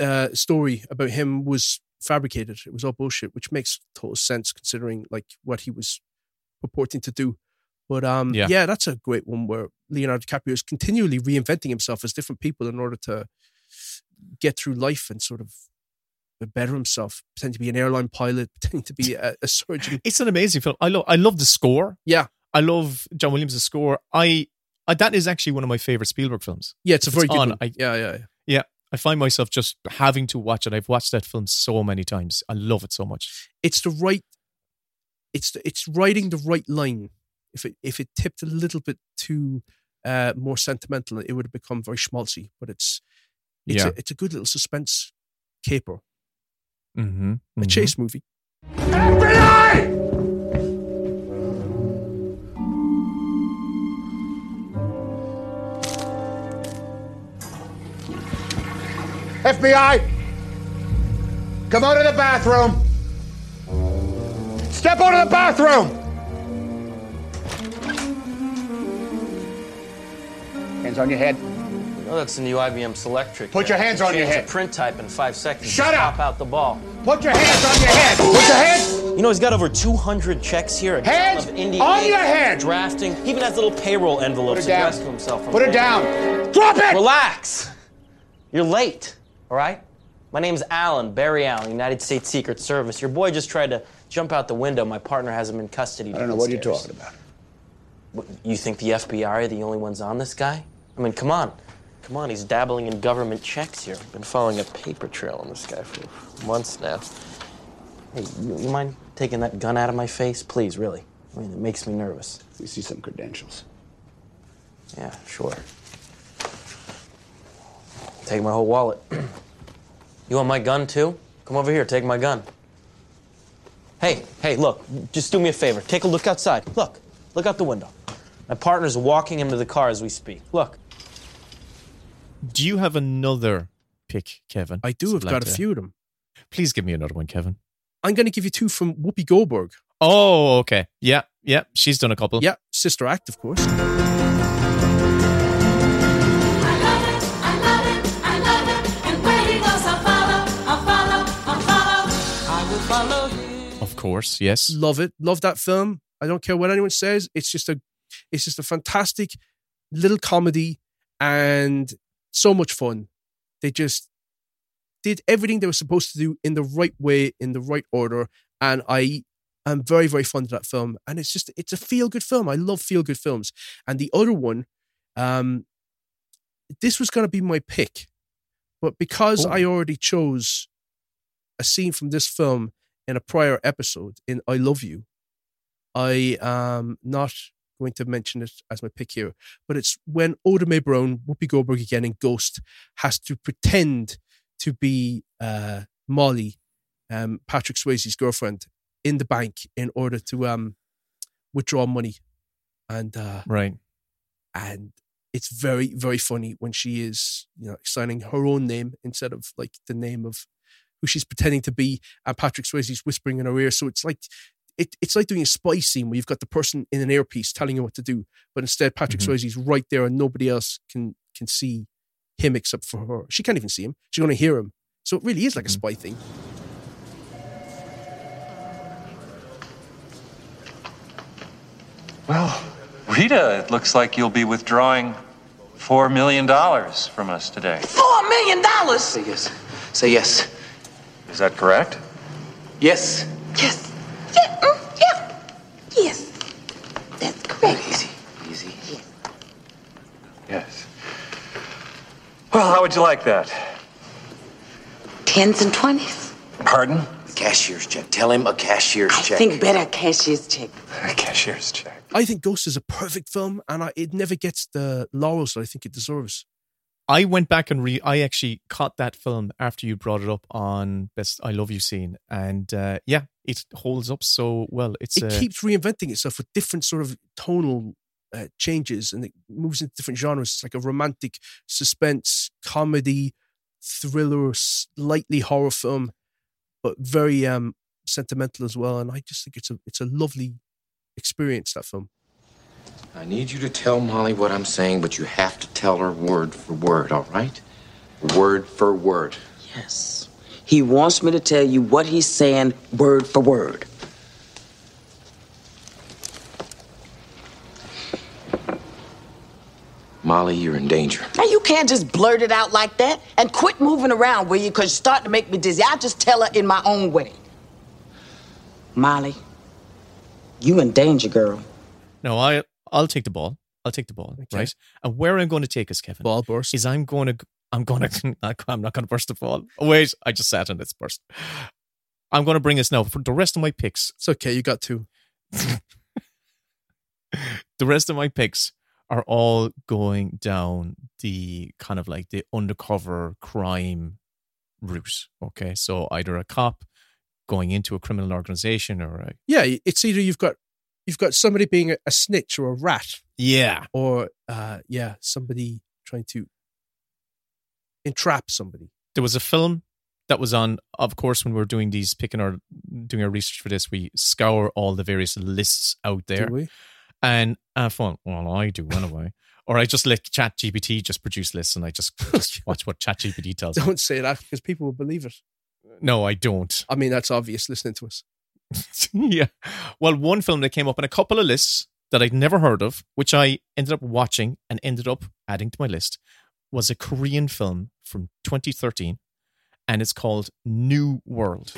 uh, story about him was fabricated. It was all bullshit, which makes total sense considering like what he was purporting to do. But um, Yeah. yeah. that's a great one where Leonardo DiCaprio is continually reinventing himself as different people in order to get through life and sort of better himself, pretending to be an airline pilot, pretending to be a, a surgeon. It's an amazing film. I love I love the score. Yeah. I love John Williams' score. I, I that is actually one of my favorite Spielberg films. Yeah, it's a very good on. I, yeah, yeah, yeah. yeah. I find myself just having to watch it. I've watched that film so many times. I love it so much. It's the right. It's the, it's writing the right line. If it if it tipped a little bit too uh, more sentimental, it would have become very schmaltzy. But it's it's Yeah. a, it's a good little suspense caper, Mm-hmm. a chase movie. FBI! FBI! Come out of the bathroom! Step out of the bathroom! Hands on your head. Oh, that's the new IBM Selectric. Put your hands on your Change the head. print type in five seconds. Shut up! Pop out the ball. Put your hands on your head! Put your hands! You know, he's got over 200 checks here. Hands of indie on your head! Drafting. He even has little payroll envelopes Put it down. addressed to himself. from Put it down! Drop it! Relax. You're late, all right? My name's Alan, Barry Allen, United States Secret Service. Your boy just tried to jump out the window. My partner has him in custody. I don't know what you're talking about. You think the FBI are the only ones on this guy? I mean, come on. Come on, he's dabbling in government checks here. I've been following a paper trail on this guy for months now. Hey, you, you mind taking that gun out of my face? Please, really. I mean, it makes me nervous. We see some credentials. Yeah, sure. Take my whole wallet. you want my gun too? Come over here, take my gun. Hey, hey, look, just do me a favor. Take a look outside. Look, look out the window. My partner's walking him to the car as we speak. Look. Do you have another pick, Kevin? I do. I've Like got a few of them. Please give me another one, Kevin. I'm going to give you two from Whoopi Goldberg. Oh, okay. Yeah, yeah. She's done a couple. Yeah, Sister Act, of course. Of course, yes. Love it. Love that film. I don't care what anyone says. It's just a, it's just a fantastic little comedy and so much fun. They just did everything they were supposed to do in the right way, in the right order, and I am very, very fond of that film. And it's just, it's a feel good film. I love feel good films. And the other one, um, this was going to be my pick, but because Oh. I already chose a scene from this film in a prior episode in I Love You, I am not going to mention it as my pick here. But it's when Oda Mae Brown, Whoopi Goldberg again in Ghost, has to pretend to be uh, Molly, um, Patrick Swayze's girlfriend, in the bank in order to um, withdraw money. And uh, Right. and it's very very funny when she is you know signing her own name instead of like the name of who she's pretending to be and patrick swayze's whispering in her ear so it's like it, it's like doing a spy scene where you've got the person in an earpiece telling you what to do but instead patrick Mhm. swayze's right there and nobody else can can see him except for her she can't even see him she's going to hear him so it really is like a spy thing Well, Rita, it looks like you'll be withdrawing $4 million from us today. Four million dollars! Say yes. Say yes. Is that correct? Yes. Yes. Yeah, mm, yeah. Yes. That's correct. Easy. Easy. Yes. Yes. Well, how would you like that? Tens and twenties. Pardon? Cashier's check. Tell him a cashier's check. I check. think better cashier's check. A cashier's check. i think ghost is a perfect film and I, it never gets the laurels that i think it deserves I went back and re. I actually caught that film after you brought it up on best "I Love You" scene, and uh, yeah, it holds up so well. It's it uh, keeps reinventing itself with different sort of tonal uh, changes and it moves into different genres. It's like a romantic suspense, comedy, thriller, slightly horror film, but very um, sentimental as well. And I just think it's a it's a lovely experience that film. I need you to tell Molly what I'm saying, but you have to tell her word for word, all right? Word for word. Yes. He wants me to tell you what he's saying word for word. Molly, you're in danger. Now, you can't just blurt it out like that and quit moving around, will you? Because you're starting to make me dizzy. I'll just tell her in my own way. Molly, you in danger, girl. No, I I'll take the ball. I'll take the ball, right? And where I'm going to take us, Kevin, ball burst, is I'm going to I'm gonna. I'm not gonna burst the ball. Oh, wait, I just sat and it's burst. I'm gonna bring us now for the rest of my picks. It's okay. You got two. the rest of my picks are all going down the kind of like the undercover crime route. Okay, so either a cop going into a criminal organization or a Yeah, it's either you've got you've got somebody being a, a snitch or a rat, yeah, or uh, yeah, somebody trying to entrap somebody. there was a film that was on of course when we are doing these picking our doing our research for this we scour all the various lists out there. and I thought well I do anyway. Or I just let chat GPT just produce lists and I just, just watch what chat GPT tells me. Don't say that because people will believe it. no I don't. I mean, that's obvious listening to us. yeah. Well, one film that came up in a couple of lists that I'd never heard of, which I ended up watching and ended up adding to my list, was a Korean film from 2013, and it's called New World.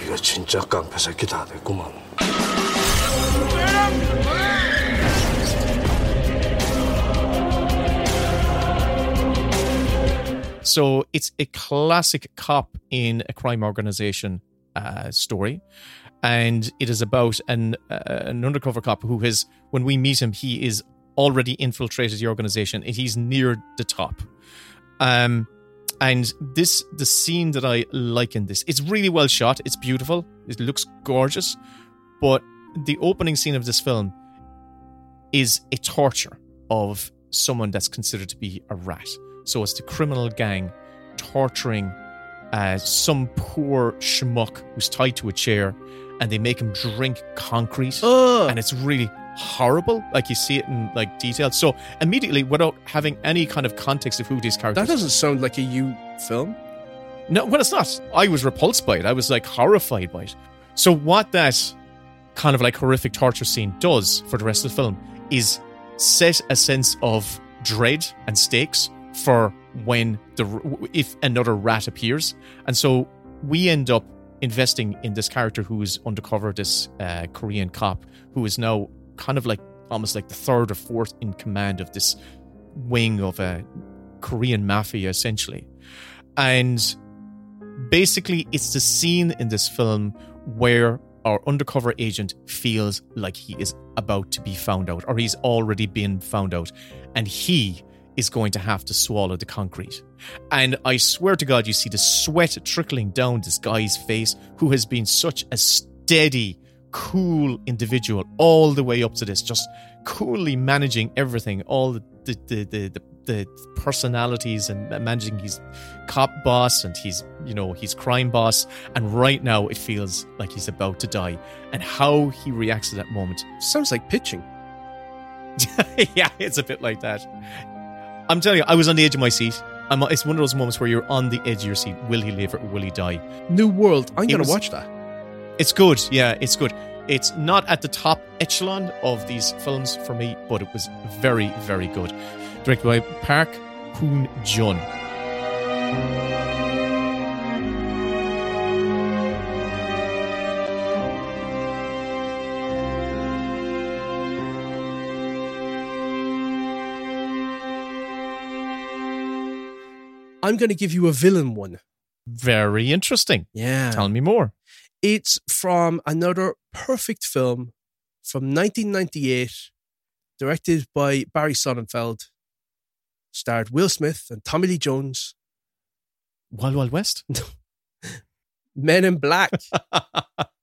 So it's a classic cop in a crime organization uh, story and it is about an uh, an undercover cop who has, when we meet him, he is already infiltrated the organization. He's near the top. Um, and this the scene that I like in this. It's really well shot. It's beautiful. It looks gorgeous, but the opening scene of this film is a torture of someone that's considered to be a rat. So it's the criminal gang torturing uh, some poor schmuck who's tied to a chair, and they make him drink concrete, and it's really horrible. Like you see it in like detail. So immediately, without having any kind of context of who these characters, That doesn't sound like a you film. no, well, it's not. I was repulsed by it. I was like horrified by it. So what that kind of like horrific torture scene does for the rest of the film is set a sense of dread and stakes for when the if another rat appears, and so we end up investing in this character who is undercover, this uh, Korean cop who is now kind of like almost like the third or fourth in command of this wing of a Korean mafia, essentially, and basically it's the scene in this film where our undercover agent feels like he is about to be found out or he's already been found out. And he is going to have to swallow the concrete. And i swear to god you see the sweat trickling down this guy's face who has been such a steady cool individual all the way up to this just coolly managing everything all the the the, the, the personalities and managing his cop boss and he's you know his crime boss. And right now it feels like he's about to die. And how he reacts to that moment sounds like pitching. Yeah it's a bit like that i'm telling you i was on the edge of my seat. I'm, it's one of those moments where you're on the edge of your seat. Will he live or will he die? New World. I'm going to watch that. it's good. Yeah it's good. It's not at the top echelon of these films for me but it was very very good. Directed by park hoon jung I'm going to give you a villain one. very interesting Yeah. tell me more It's from another perfect film from 1998, directed by Barry Sonnenfeld, starred Will Smith and Tommy Lee Jones. Wild Wild West? Men in Black.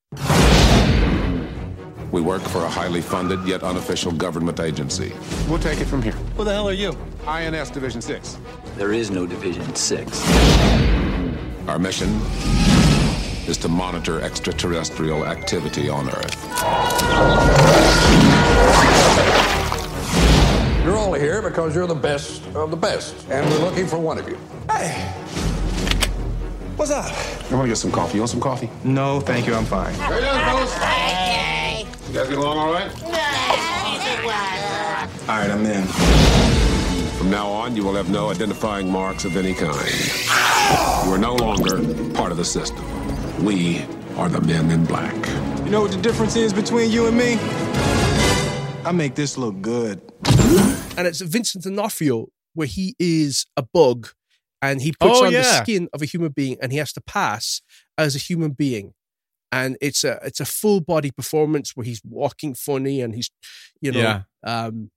We work for a highly funded yet unofficial government agency. We'll take it from here. Who the hell are you? INS Division 6. There is no Division 6. Our mission is to monitor extraterrestrial activity on Earth. You're all here because you're the best of the best, and we're looking for one of you. Hey! What's up? I want to get some coffee. You want some coffee? No, thank you. I'm fine. Hey, fellas. You guys get along all right? All right, I'm in. From now on, you will have no identifying marks of any kind. You are no longer part of the system. We are the men in black. You know what the difference is between you and me? I make this look good. and it's Vincent D'Onofrio, where he is a bug and he puts Oh, on the skin of a human being, and he has to pass as a human being. And it's a it's a full body performance where he's walking funny and he's, you know, Yeah. um,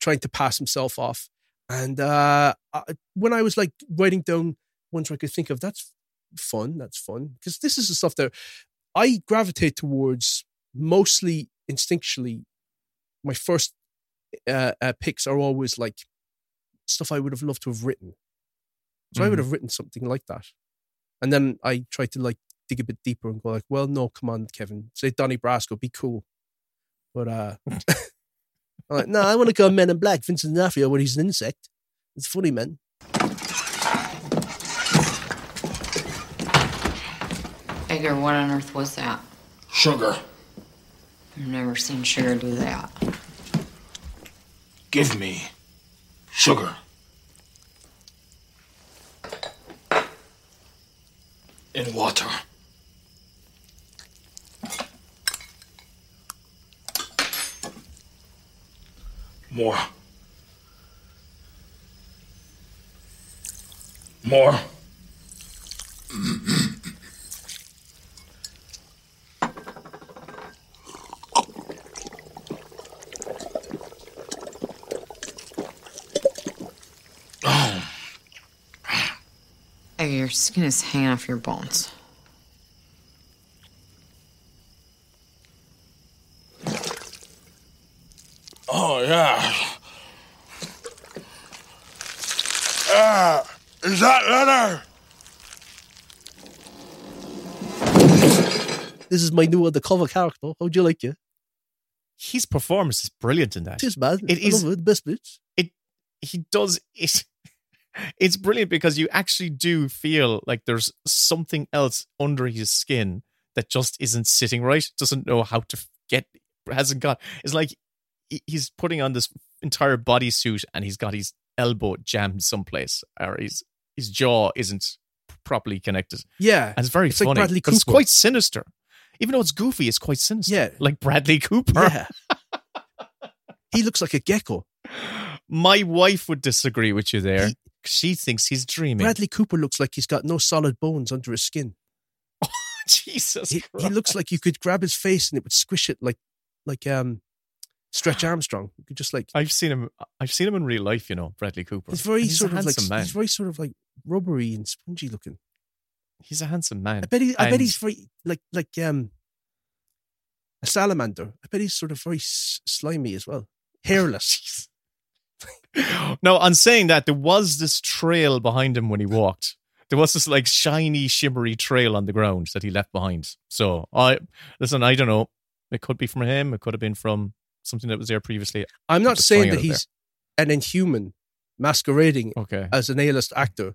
trying to pass himself off. And uh, I, when I was like writing down ones I could think of, that's fun. That's fun because this is the stuff that I gravitate towards mostly instinctually. My first uh, uh, picks are always like stuff I would have loved to have written. So I would Mhm. have written something like that, and then I try to like dig a bit deeper and go like, "Well, no, come on, Kevin, say Donnie Brasco, be cool." But uh, I'm like, no, I want to go Men in Black, Vincent D'Onofrio, where he's an insect. It's funny, man. Edgar, what on earth was that? Sugar. I've never seen Sugar do that. Give me sugar. In water. More. More. Edgar, your skin is hanging off your bones. Oh, yeah. Ah, is that leather? This is my new undercover character. How'd you like it? His performance is brilliant in that. It is, man. It I is it. The best bits. it he does it it's brilliant because you actually do feel like there's something else under his skin that just isn't sitting right doesn't know how to get hasn't got it's like he's putting on this entire bodysuit and he's got his elbow jammed someplace or his his jaw isn't properly connected Yeah. and it's very It's like funny Bradley 'cause it's quite sinister even though it's goofy it's quite sinister Yeah. like bradley cooper Yeah. he looks like a gecko. my wife would disagree with you there she thinks he's dreaming Bradley Cooper looks like he's got no solid bones under his skin. Jesus He, he looks like you could grab his face and it would squish it like like um Stretch Armstrong. You could just like I've seen him. I've seen him in real life. You know, Bradley Cooper. he's very he's sort a of like man. he's very sort of like rubbery and spongy looking. He's a handsome man. I bet he, I bet he's very like like um a salamander. I bet he's sort of very s- slimy as well, hairless. No, on saying that, there was this trail behind him when he walked. There was this like shiny, shimmery trail on the ground that he left behind. So I listen. I don't know. It could be from him. It could have been from something that was there previously. I'm not saying that he's an inhuman masquerading Okay. as an A-list actor,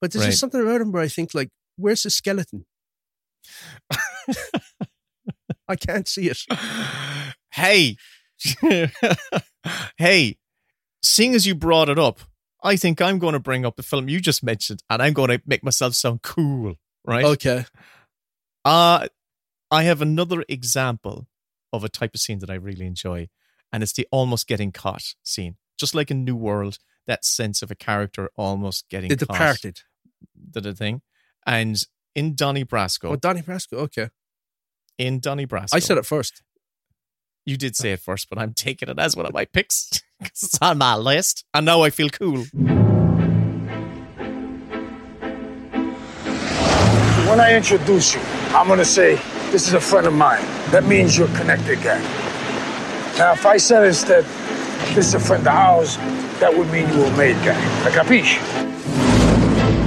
but there's Right. just something about him where I think like, where's his skeleton? I can't see it. Hey, hey, seeing as you brought it up, I think I'm going to bring up the film you just mentioned, and I'm going to make myself sound cool, right? Okay. Uh I have another example of a type of scene that I really enjoy, and it's the almost getting caught scene. Just like in New World, that sense of a character almost getting The caught. Departed. The, the thing. And in Donnie Brasco. Oh, Donnie Brasco. Okay. in Donnie Brasco. I said it first. You did say it first, but I'm taking it as one of my picks because it's on my list. And now I feel cool. When I introduce you, I'm gonna say, this is a friend of mine. That means you're connected guy. Now, if I said instead, this is a friend of ours, that would mean you were made guy. A capiche?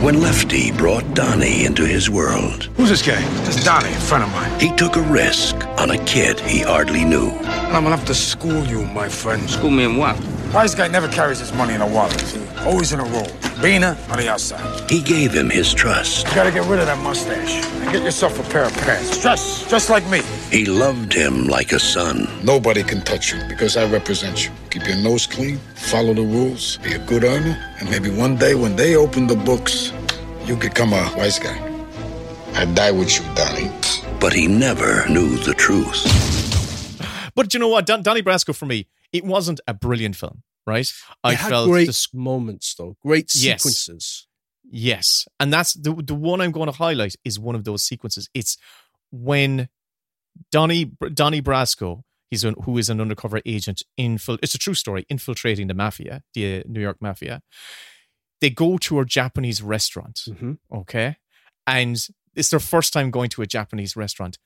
When Lefty brought Donnie into his world, Who's this guy? This is Donnie, a friend of mine. he took a risk on a kid he hardly knew. I'm gonna have to school you, my friend. School me in what? Wise guy never carries his money in a wallet. See? Always in a roll. Bina on the outside. He gave him his trust. You gotta get rid of that mustache and get yourself a pair of pants. Dress just like me. He loved him like a son. Nobody can touch you because I represent you. Keep your nose clean, follow the rules, be a good earner, and maybe one day when they open the books, you become a wise guy. I die with you, Donnie. But he never knew the truth. But you know what? Don- Donnie Brasco, for me, it wasn't a brilliant film, right? I it had felt great this- moments though, great sequences. Yes, and that's the the one I'm going to highlight is one of those sequences. It's when Donnie Donnie Brasco, he's an, who is an undercover agent. Infil- it's a true story. Infiltrating the mafia, the uh, New York mafia. They go to a Japanese restaurant. Mm-hmm. Okay, and it's their first time going to a Japanese restaurant.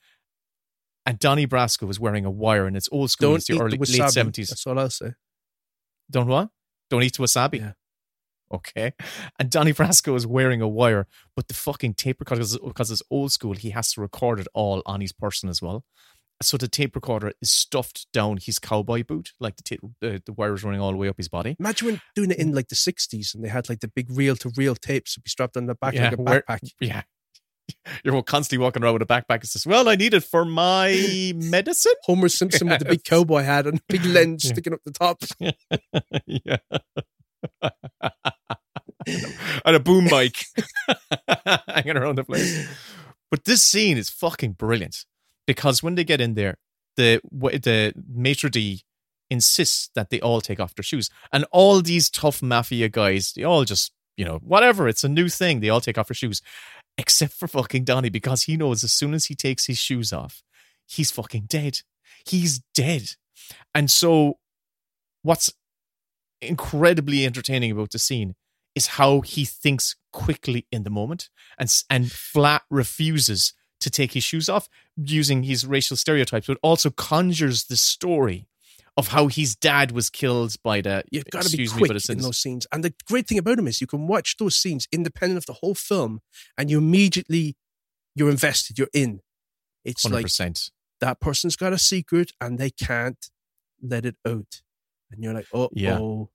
And Donnie Brasco was wearing a wire, and it's old school. Don't it's the early the late seventies. That's all I'll say. Don't what? Don't eat wasabi. Yeah. Okay. And Donnie Brasco is wearing a wire, but the fucking tape recorder, because it's old school, he has to record it all on his person as well. So the tape recorder is stuffed down his cowboy boot, like the tape, the, the wire is running all the way up his body. Imagine when doing it in like the 60s and they had like the big reel to reel tapes to be strapped on the back Yeah, like a where- backpack. Yeah. You're constantly walking around with a backpack and says, Well, I need it for my medicine. Homer Simpson with the big cowboy hat and big lens Yeah. sticking up the top. yeah. and a boom mic hanging around the place. But this scene is fucking brilliant because when they get in there, the the maitre d insists that they all take off their shoes, and all these tough mafia guys, they all just you know whatever. It's a new thing. They all take off their shoes, except for fucking Donnie because he knows as soon as he takes his shoes off, he's fucking dead. He's dead, and so what's incredibly entertaining about the scene is how he thinks quickly in the moment and and flat refuses to take his shoes off using his racial stereotypes but also conjures the story of how his dad was killed by the You've got to be excuse me quick in those scenes. And the great thing about them is you can watch those scenes independent of the whole film and you immediately, you're invested, you're in. It's like 100% that person's got a secret and they can't let it out. And you're like, oh, Yeah. oh.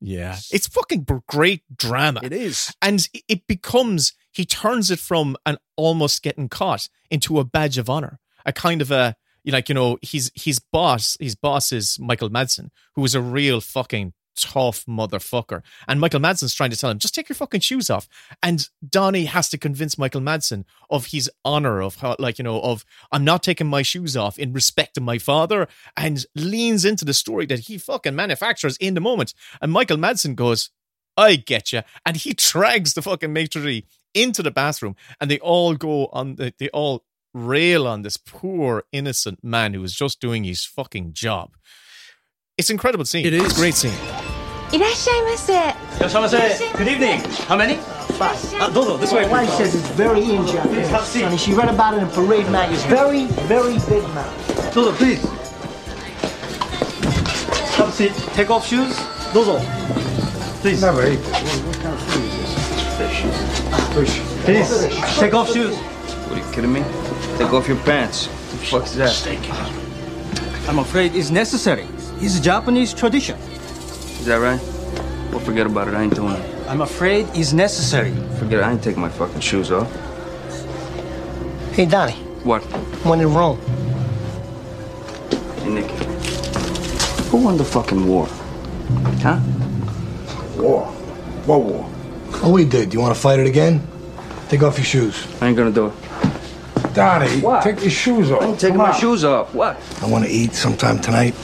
Yeah. It's fucking great drama. It is. And it becomes, he turns it from an almost getting caught into a badge of honor, a kind of a, like, you know, his, his boss, his boss is Michael Madsen, who is a real fucking tough motherfucker. And Michael Madsen's trying to tell him, just take your fucking shoes off. And Donnie has to convince Michael Madsen of his honor, of how, like, you know, of I'm not taking my shoes off in respect to my father, and leans into the story that he fucking manufactures in the moment. And Michael Madsen goes, I get you. And he drags the fucking maitre into the bathroom, and they all go on, they all rail on this poor innocent man who was just doing his fucking job. It's incredible scene. It is it's a great scene. Good evening. How many? Five. Uh, this way. My wife says it's very injured. Seat. She read about it in Parade Magazine. Very, very big man. Dodo, please. Have seat. Take off shoes. Dodo. Please. Never eat. What kind of food is this? Fish. Fish. Please. Take off shoes. What are you kidding me? Take off your pants. What the fuck's that? I'm afraid it's necessary. It's a Japanese tradition. Is that right? Well, forget about it. I ain't doing it. I'm afraid it's necessary. Forget it. I ain't taking my fucking shoes off. Hey, Donnie, What? when in Rome, Hey, Nicky. Who won the fucking war? Huh? War. What war? Oh, we did. Do You want to fight it again? Take off your shoes. I ain't gonna do it. Donnie, What? take your shoes off. I ain't taking Come my on. shoes off. What? I want to eat sometime tonight.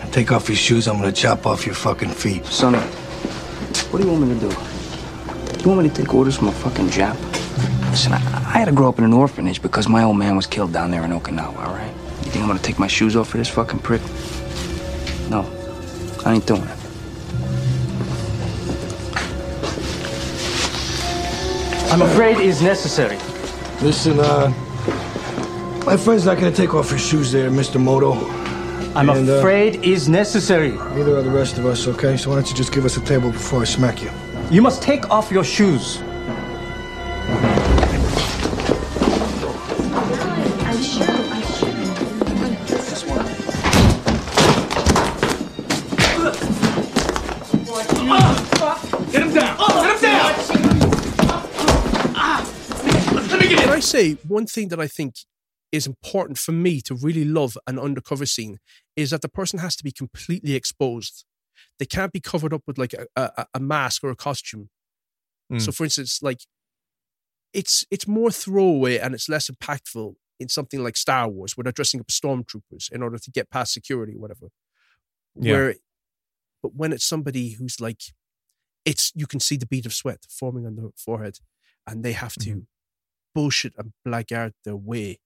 And take off your shoes. I'm going to chop off your fucking feet. Sonny, what do you want me to do? You want me to take orders from a fucking Jap? Listen, I, I had to grow up in an orphanage because my old man was killed down there in Okinawa, all right? You think I'm gonna take my shoes off for this fucking prick? No, I ain't doing it. I'm afraid it's necessary. Listen, uh, my friend's not going to take off his shoes there, Mr. Moto. I'm And, uh, afraid it's necessary. Neither are the rest of us, okay? So why don't you just give us a table before I smack you? You must take off your shoes. Say one thing that I think is important for me to really love an undercover scene is that the person has to be completely exposed. They can't be covered up with like a, a, a mask or a costume. Mm. So, for instance, like it's it's more throwaway and it's less impactful in something like Star Wars, where they're dressing up stormtroopers in order to get past security or whatever. Yeah. Where, but when it's somebody who's like it's you can see the bead of sweat forming on the forehead, and they have to bullshit and black blackguard their way.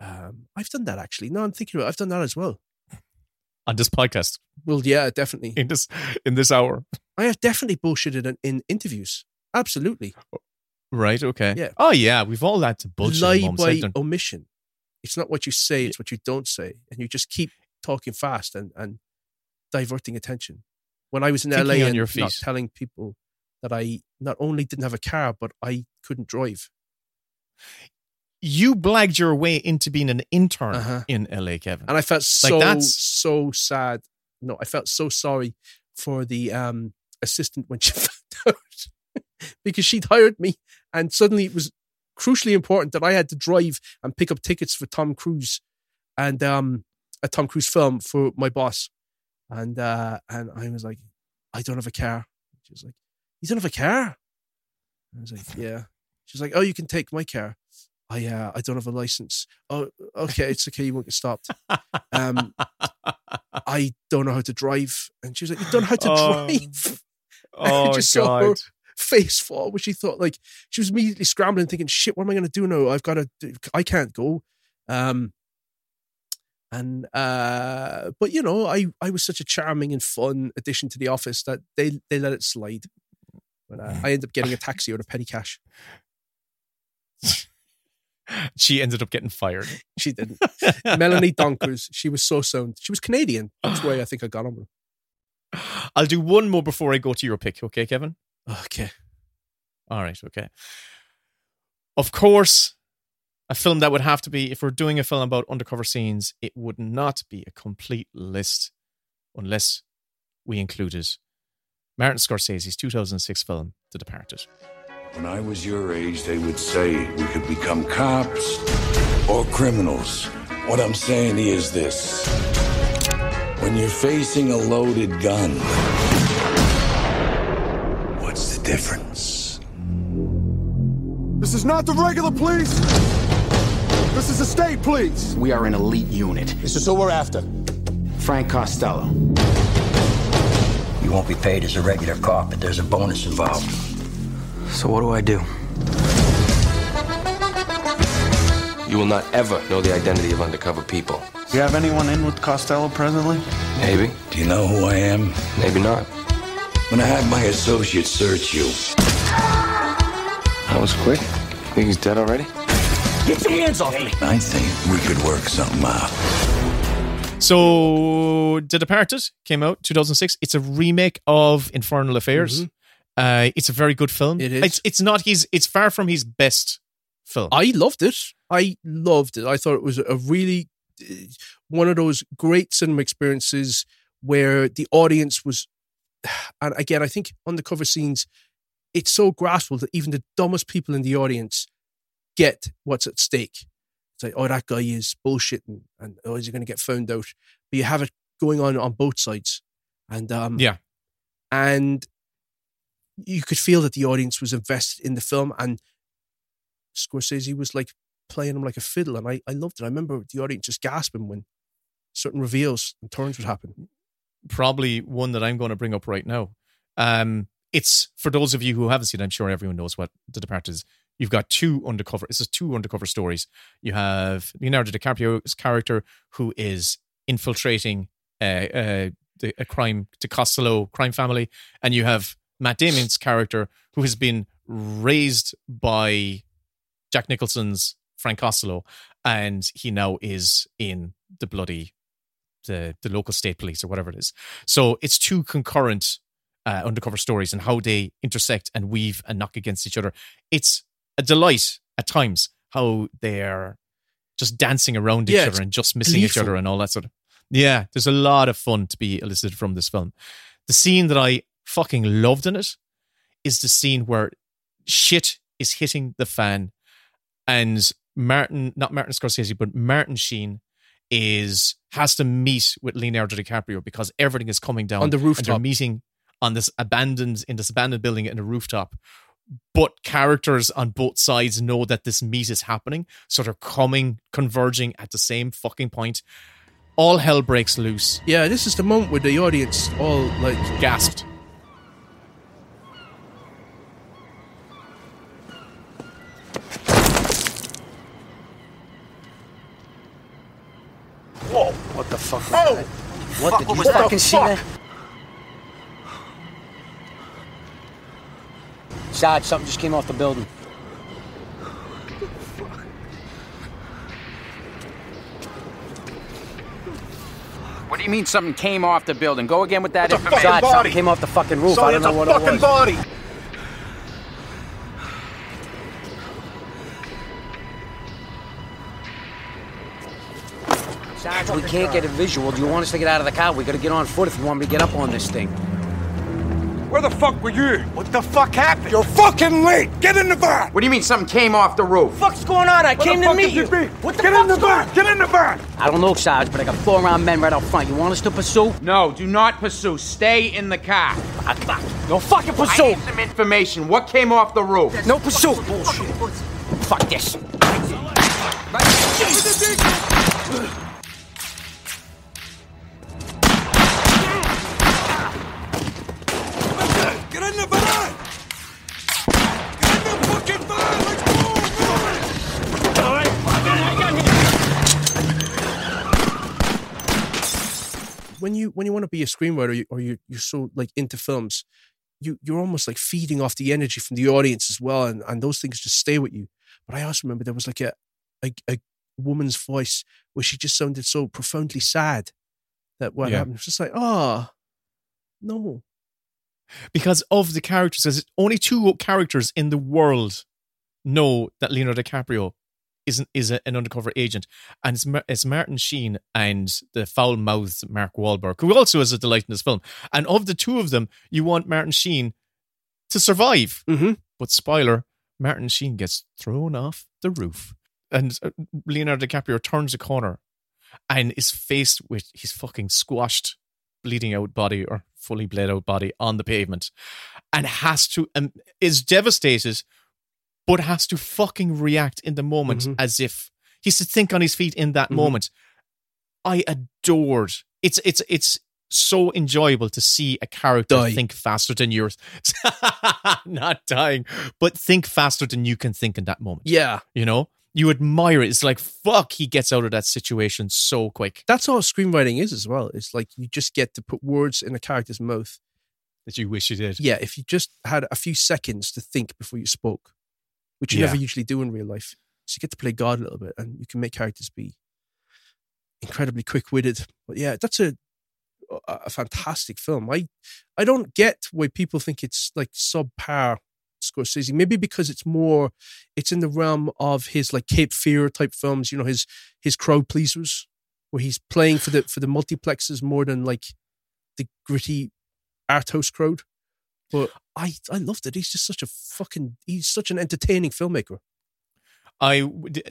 Um, I've done that actually. No, I'm thinking about. It. I've done that as well. On this podcast, Well, yeah, definitely. in this in this hour, I have definitely bullshitted in, in interviews. Absolutely. right? Okay. Yeah. Oh yeah, we've all had to bullshit. Lie by omission. It's not what you say; it's what you don't say, and you just keep talking fast and and diverting attention. When I was in Thinking LA and not telling people that I not only didn't have a car, but I couldn't drive. You blagged your way into being an intern Uh-huh. in LA, Kevin. and I felt Like, so that's- so sad. No, I felt so sorry for the um, assistant when she found out because she'd hired me, and suddenly it was crucially important that I had to drive and pick up tickets for Tom Cruise and um, a Tom Cruise film for my boss, and uh, and I was like, I don't have a car. She was like, You don't have a car? I was like, Yeah. She's like, Oh, you can take my car. I uh, I don't have a license. Oh, okay, it's okay. You won't get stopped. Um, I don't know how to drive, and she was like, "You don't know how to Oh. drive." Oh, I just saw her God. face fall, which she thought like she was immediately scrambling, thinking, "Shit, what am I going to do now? I've got to. do- I can't go." Um, and uh, but you know, I I was such a charming and fun addition to the office that they they let it slide. But uh, I ended up getting a taxi out of petty cash. she ended up getting fired. She didn't. Melanie Donkers, she was so sound. She was Canadian. That's why I think I got on with her. I'll do one more before I go to your pick, okay, Kevin? Okay. All right, okay. Of course, a film that would have to be, if we're doing a film about undercover scenes, it would not be a complete list unless we included Martin Scorsese's 2006 film, The Departed. When I was your age, they would say we could become cops or criminals. What I'm saying is this when you're facing a loaded gun, what's the difference? This is not the regular police. This is the state police. We are an elite unit. This is who we're after. Frank Costello. You won't be paid as a regular cop, but there's a bonus involved. So what do I do? You will not ever know the identity of undercover people. Do you have anyone in with Costello presently? Maybe. Do you know who I am? Maybe not. When I had my associates search you, That was quick. Think he's dead already? get your hands off me! I think we could work something out. So, The Departed came out 2006. It's a remake of Infernal Affairs. Mm-hmm. Uh, it's a very good film. It is. It's, it's not his. It's far from his best film. I loved it. I loved it. I thought it was a really uh, one of those great cinema experiences where the audience was, and again, I think undercover scenes, it's so graspable that even the dumbest people in the audience get what's at stake. It's like, oh, that guy is bullshitting, and oh, is he going to get found out? But you have it going on on both sides, and um, yeah, and you could feel that the audience was invested in the film, and Scorsese was like playing him like a fiddle, and I, I loved it. I remember the audience just gasping when certain reveals and turns would happen. probably one that I'm going to bring up right now. Um, it's for those of you who haven't seen. it, I'm sure everyone knows what The Departed is. You've got two undercover. This is two undercover stories. You have Leonardo DiCaprio's character who is infiltrating the, a crime to Costello crime family, and you have Matt Damon's character who has been raised by Jack Nicholson's Frank Costello, and he now is in the bloody the the local state police or whatever it is. So it's two concurrent uh, undercover stories and how they intersect and weave and knock against each other. It's a delight at times how they're just dancing around each Yeah, other and just missing each other and all that sort of. Yeah, there's a lot of fun to be elicited from this film. The scene that I fucking loved in it is the scene where shit is hitting the fan and Martin, not Martin Scorsese, but Martin Sheen is has to meet with Leonardo DiCaprio because everything is coming down On the And they're rooftop. meeting on this abandoned in this abandoned building in a rooftop. But characters on both sides know that this meet is happening, so they're coming, converging at the same fucking point. All hell breaks loose. Yeah, this is the moment where the audience all like gasped. Whoa! Oh! What, Fuck, did what you was that? fucking see Fuck. that? Sarge, something just came off the building. What do you mean something came off the building? Go again with that It's a information. fucking Sarge, something came off the fucking roof. I don't know what it was. body. Sarge, we can't get a visual. Do you want us to get out of the car? We gotta get on foot if you want me to get up on this thing. Where the fuck were you? What the fuck happened? You're fucking late. Get in the van. What do you mean something came off the roof? The fuck's going on? I Where came to meet you. you be? What the Get in the fuck's van. Get in the van. I don't know, Sarge, but I got four round men right out front. You want us to pursue? No, do not pursue. Stay in the car. No fucking pursue! I pursue! need some information. What came off the roof? No pursuit! Fuck this! Get when you when you want to be a screenwriter or you you're so like into films, you you're almost like feeding off the energy from the audience as well, and and those things just stay with you. But I also remember there was like a a, a woman's voice where she just sounded so profoundly sad that what Yeah. happened was just like, oh no, because of the characters. There's only two characters in the world know that Leonardo DiCaprio isn't is a, an undercover agent, and it's, it's Martin Sheen and the foul-mouthed Mark Wahlberg, who also is a delight in this film. And of the two of them, you want Martin Sheen to survive. Mm-hmm. But spoiler: Martin Sheen gets thrown off the roof, and uh, Leonardo DiCaprio turns a corner and is faced with his fucking squashed, bleeding out body or fully bled out body on the pavement, and has to um, is devastated, but has to fucking react in the moment as if he's to think on his feet in that Mhm. moment. I adored it's it's it's so enjoyable to see a character Die. think faster than yours, not dying, but think faster than you can think in that moment. yeah. You know, you admire it. It's like fuck, he gets out of that situation so quick That's all screenwriting is as well. It's like you just get to put words in a character's mouth. that you wish you did. Yeah, if you just had a few seconds to think before you spoke, which you Yeah. never usually do in real life. So you get to play God a little bit and you can make characters be incredibly quick witted. But yeah, that's a a fantastic film. I I don't get why people think it's like subpar Scorsese. Maybe because it's more it's in the realm of his like Cape Fear type films, you know, his his crowd pleasers, where he's playing for the for the multiplexes more than like the gritty art house crowd. But I I loved it. He's just such a fucking he's such an entertaining filmmaker. I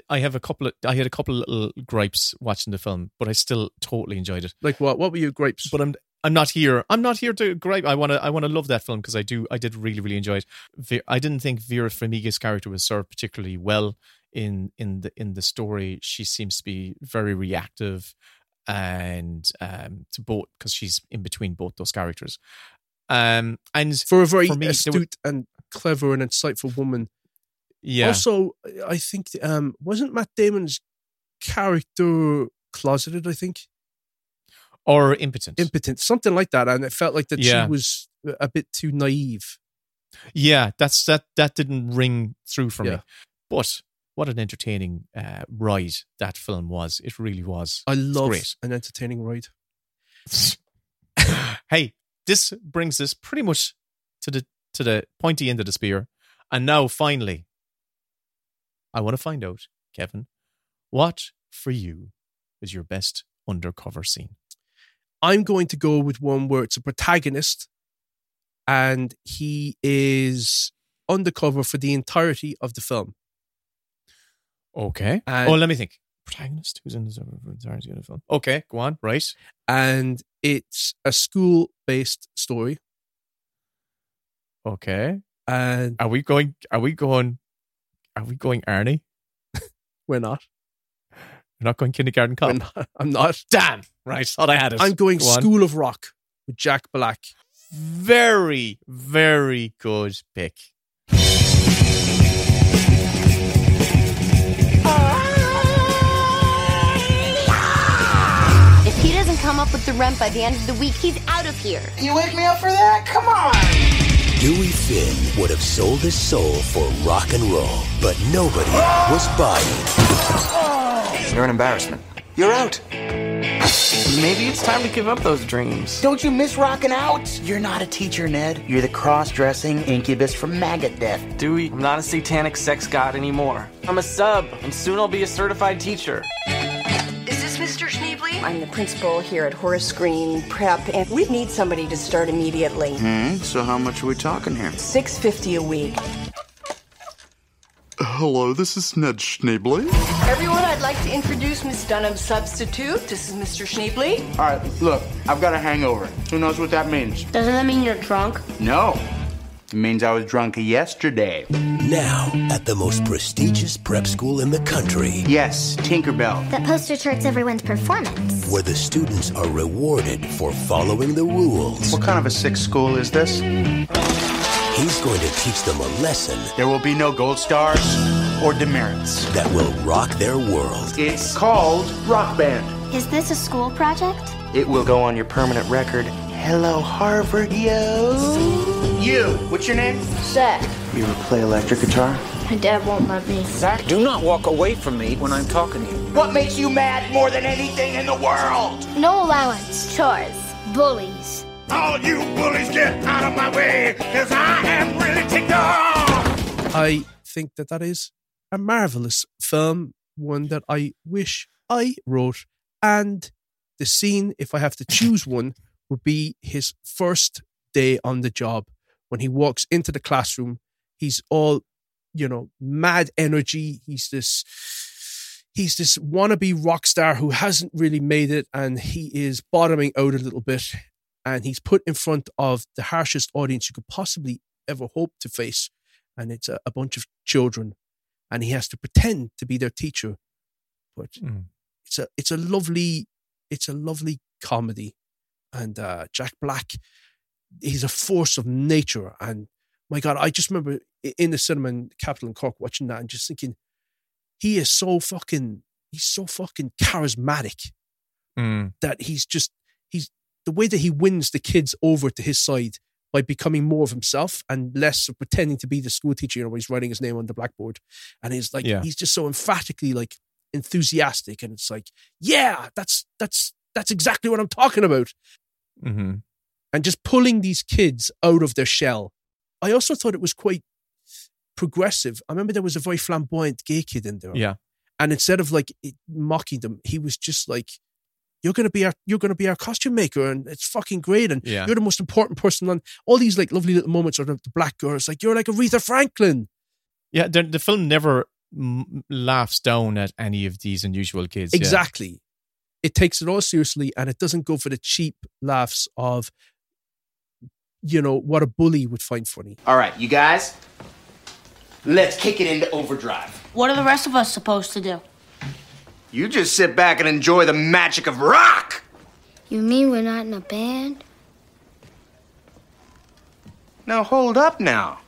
I have a couple of I had a couple of little gripes watching the film, but I still totally enjoyed it. Like what? What were your gripes? But I'm I'm not here. I'm not here to gripe. I want to I want to love that film because I do. I did really really enjoy it. I didn't think Vera Farmiga's character was served particularly well in in the in the story. She seems to be very reactive and um to both because she's in between both those characters. Um and for a very for me, astute were- and clever and insightful woman. Yeah. Also, I think um wasn't Matt Damon's character closeted? I think or impotent. impotent, something like that, and it felt like that Yeah. she was a bit too naive. Yeah, that's that that didn't ring through for me. But what an entertaining uh, ride that film was. It really was. I love great. an entertaining ride. hey, this brings us pretty much to the to the pointy end of the spear. And now finally, I want to find out, Kevin, what for you is your best undercover scene? I'm going to go with one where it's a protagonist and he is undercover for the entirety of the film. Okay. And- oh, let me think. Protagonist who's in the entirety of the film. Okay, go on. Right. And it's a school based story. Okay. And Are we going? Are we going? Are we going Arnie? we're not. We're not going kindergarten cop. Not. I'm not. Damn. Right. Thought I had it. I'm going Go. School of Rock with Jack Black. Very, very good pick. Up up with the rent by the end of the week, he's out of here. You wake me up for that? Come on! Dewey Finn would have sold his soul for rock and roll, but nobody was buying. You're an embarrassment. You're out. Maybe it's time to give up those dreams. Don't you miss rocking out? You're not a teacher, Ned. You're the cross-dressing incubus from maggot death. Dewey, I'm not a satanic sex god anymore. I'm a sub, and soon I'll be a certified teacher. Is Mr. Schneebly? I'm the principal here at Horace Green Prep, and we need somebody to start immediately. Hmm, so how much are we talking here? Six fifty a week. Hello, this is Ned Schneebly. Everyone, I'd like to introduce Miss Dunham's substitute. This is Mr. Schneebly. All right, look, I've got a hangover. Who knows what that means? Doesn't that mean you're drunk? No. It means I was drunk yesterday. Now, at the most prestigious prep school in the country, Yes, Tinkerbell. That poster charts everyone's performance. where the students are rewarded for following the rules, What kind of a sick school is this? he's going to teach them a lesson There will be no gold stars or demerits. that will rock their world. It's called Rock Band. Is this a school project? It will go on your permanent record. Hello, Harvard, yo. You, what's your name? Zach. You ever play electric guitar? My dad won't let me. Zach, do not walk away from me when I'm talking to you. What makes you mad more than anything in the world? No allowance. Chores. Bullies. All you bullies get out of my way, cause I am really ticked off! I think that that is a marvelous film, one that I wish I wrote. And the scene, if I have to choose one, would be his first day on the job when he walks into the classroom. He's all, you know, mad energy. He's this. He's this wannabe rock star who hasn't really made it and he is bottoming out a little bit. And he's put in front of the harshest audience you could possibly ever hope to face and it's a, a bunch of children, and he has to pretend to be their teacher. But it's a it's a lovely it's a lovely comedy, and uh, Jack Black, he's a force of nature, and my God, I just remember in the cinema in Capitol in Cork watching that and just thinking, he is so fucking he's so fucking charismatic Mm. that he's just he's the way that he wins the kids over to his side by becoming more of himself and less of pretending to be the school teacher, you know, he's writing his name on the blackboard. And he's like Yeah. he's just so emphatically like enthusiastic and it's like, yeah, that's that's that's exactly what I'm talking about. hmm And just pulling these kids out of their shell. I also thought it was quite progressive. I remember there was a very flamboyant gay kid in there. Yeah. And instead of like mocking them, he was just like, "You're gonna be our, you're gonna be our costume maker, and it's fucking great, and Yeah. you're the most important person on all these like lovely little moments." Or the, the black girls, like you're like Aretha Franklin. Yeah, the, the film never mm, laughs down at any of these unusual kids. yeah. Exactly. It takes it all seriously, and it doesn't go for the cheap laughs of, you know, what a bully would find funny. All right, you guys, let's kick it into overdrive. What are the rest of us supposed to do? You just sit back and enjoy the magic of rock. You mean we're not in a band? Now, hold up now.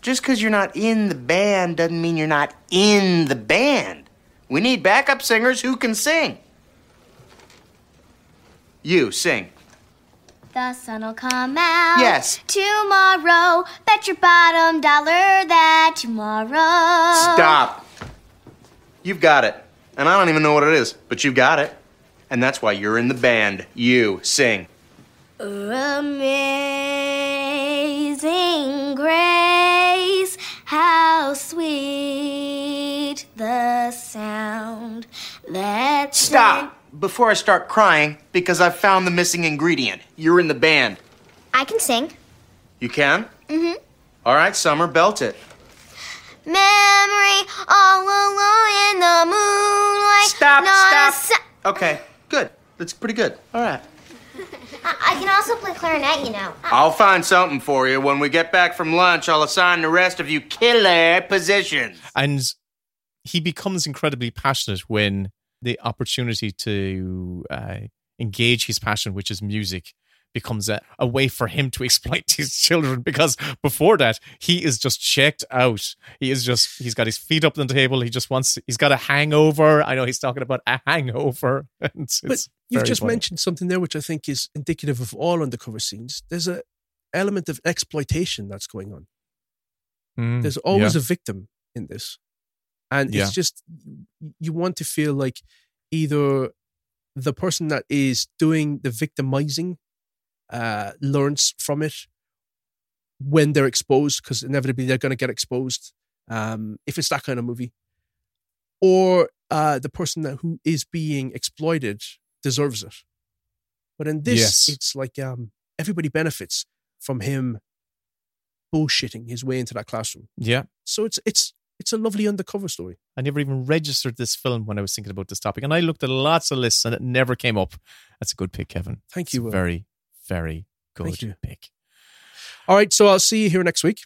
Just because you're not in the band doesn't mean you're not in the band. We need backup singers who can sing. You sing. The sun'll come out. Yes. Tomorrow. Bet your bottom dollar that tomorrow. Stop. You've got it. And I don't even know what it is, but you've got it. And that's why you're in the band. You sing. Amazing grace, how sweet the sound that Stop before I start crying because I've found the missing ingredient. You're in the band. I can sing. You can? Mm-hmm. All right, Summer, belt it. Memory all alone in the moonlight. Stop, not stop. Okay, good. That's pretty good. All right. I I can also play clarinet, you know. I'll find something for you. When we get back from lunch, I'll assign the rest of you killer positions. And he becomes incredibly passionate when the opportunity to uh, engage his passion, which is music, becomes a, a way for him to exploit his children. Because before that, he is just checked out. He is just, he's got his feet up on the table. He just wants, he's got a hangover. I know he's talking about a hangover. But You've just funny. mentioned something there which I think is indicative of all undercover scenes. There's a element of exploitation that's going on. Mm, There's always yeah. a victim in this. And Yeah. it's just you want to feel like either the person that is doing the victimizing uh, learns from it when they're exposed, because inevitably they're going to get exposed um, if it's that kind of movie, or uh, the person that who is being exploited deserves it. But in this, Yes. it's like um, everybody benefits from him bullshitting his way into that classroom. Yeah. So it's it's it's a lovely undercover story. I never even registered this film when I was thinking about this topic, and I looked at lots of lists, and it never came up. That's a good pick, Kevin. Thank It's you, Will. very, very good pick. All right, so I'll see you here next week.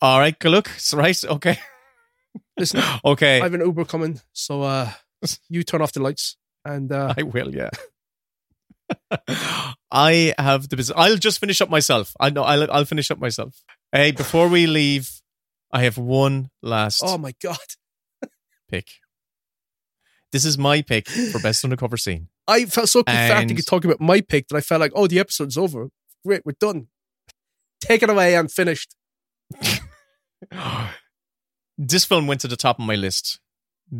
All right, good luck. It's right. Okay. Listen, Okay. I have an Uber coming, so uh, you turn off the lights and uh, I will, yeah. I have the business. I'll just finish up myself. I know. I'll, I'll finish up myself. Hey, before we leave, I have one last oh my god, pick. This is my pick for best undercover scene. I felt so cathartic talking about my pick that I felt like, oh, the episode's over. Great, we're done. Take it away. I'm finished. This film went to the top of my list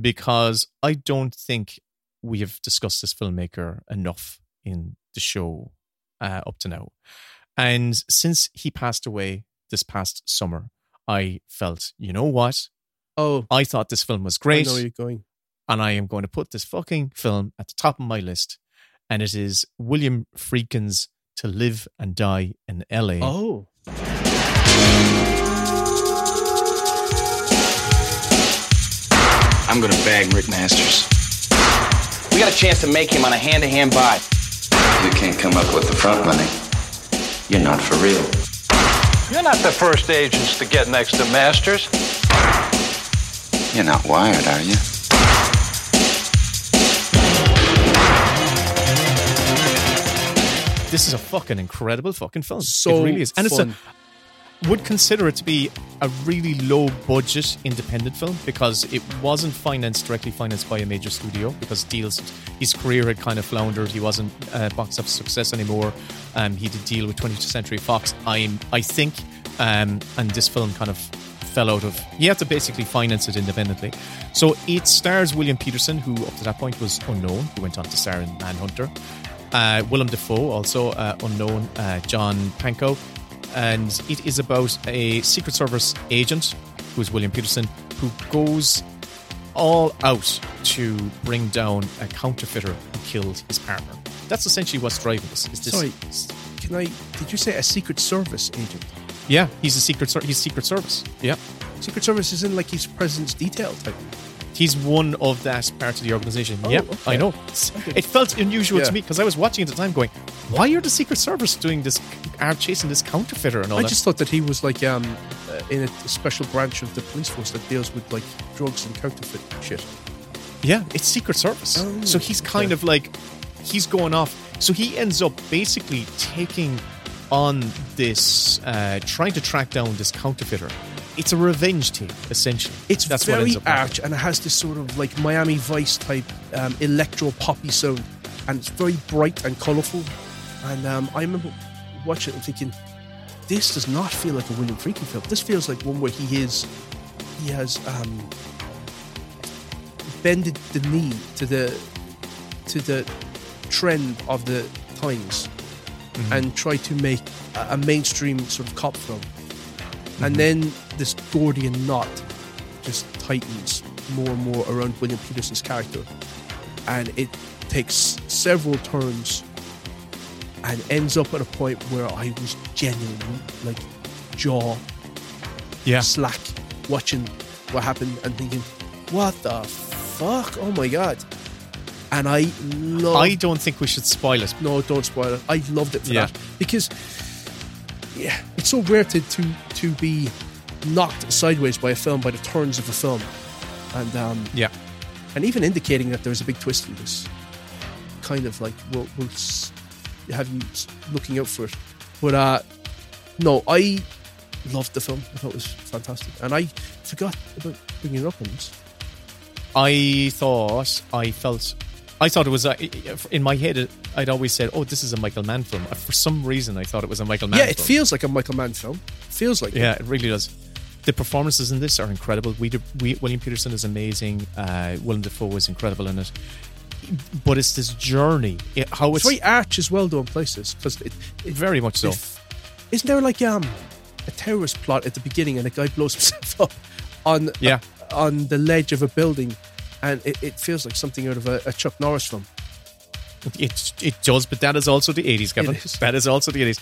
because I don't think we have discussed this filmmaker enough in the show uh, up to now. And since he passed away this past summer, I felt, you know what? Oh, I thought this film was great. I know where you're going. and I am going to put this fucking film at the top of my list. And it is William Friedkin's To Live and Die in LA. Oh, I'm gonna bag Rick Masters. We got a chance to make him on a hand-to-hand buy. You can't come up with the front money. You're not for real. You're not the first agents to get next to Masters. You're not wired, are you? This is a fucking incredible fucking film. So it really is. And fun. it's a would consider it to be a really low budget independent film because it wasn't financed directly financed by a major studio because deals his career had kind of floundered. He wasn't uh, box office success anymore. Um, he did deal with 20th century fox. I'm i think um, and this film kind of fell out of he had to basically finance it independently. So it stars william petersen who up to that point was unknown. Who went on to star in manhunter. Uh, Willem Dafoe, also uh, unknown, uh, John Pankow, and it is about a Secret Service agent, who's William Petersen, who goes all out to bring down a counterfeiter who killed his partner. That's essentially what's driving this. Is this sorry. Can I? Did you say a Secret Service agent? Yeah, he's a secret. Ser- he's Secret Service. Yeah, Secret Service is in like his president's detail type. He's one of that part of the organization. Oh, yep, okay. I know. It felt unusual Yeah. to me because I was watching at the time, going, "Why are the Secret Service doing this? Are chasing this counterfeiter and all I that?" just thought that he was like um uh, in a special branch of the police force that deals with like drugs and counterfeit shit. Yeah, it's Secret Service. Oh, so he's kind of like he's going off. So he ends up basically taking on this, uh, trying to track down this counterfeiter. It's a revenge team, essentially. It's That's what very happening. arch and it has this sort of like Miami Vice type um, electro poppy sound, and it's very bright and colourful. And um, I remember watching it and thinking, this does not feel like a William Friedkin film. This feels like one where he is, he has um, bended the knee to the to the trend of the times Mm-hmm. and tried to make a, a mainstream sort of cop film. Mm-hmm. And then this Gordian knot just tightens more and more around William Petersen's character. And it takes several turns and ends up at a point where I was genuinely like jaw yeah. slack watching what happened and thinking, what the fuck? Oh my god. And I love I don't think we should spoil it. no, don't spoil it. I loved it for Yeah. that because, yeah, it's so rare to to to be knocked sideways by a film by the turns of a film, and um, Yeah. and even indicating that there's a big twist in this, kind of like will will have you looking out for it. But uh, no, I loved the film. I thought it was fantastic, and I forgot about bringing it up on this. I thought I felt I thought it was uh, in my head. I'd always said, "Oh, this is a Michael Mann film." Uh, For some reason, I thought it was a Michael Mann. Film. Yeah, it film. feels like a Michael Mann film. Feels like Yeah, it. it really does. The performances in this are incredible. We, we William Petersen is amazing. Uh, Willem Dafoe is incredible in it. But it's this journey. It, how It's it's, very arch as well, though, in places. Because it, it, very much so. isn't there like um a terrorist plot at the beginning and a guy blows himself up on Yeah. on the ledge of a building, and it, it feels like something out of a, a Chuck Norris film. It it does, but that is also the eighties, Kevin. It is. That is also the eighties.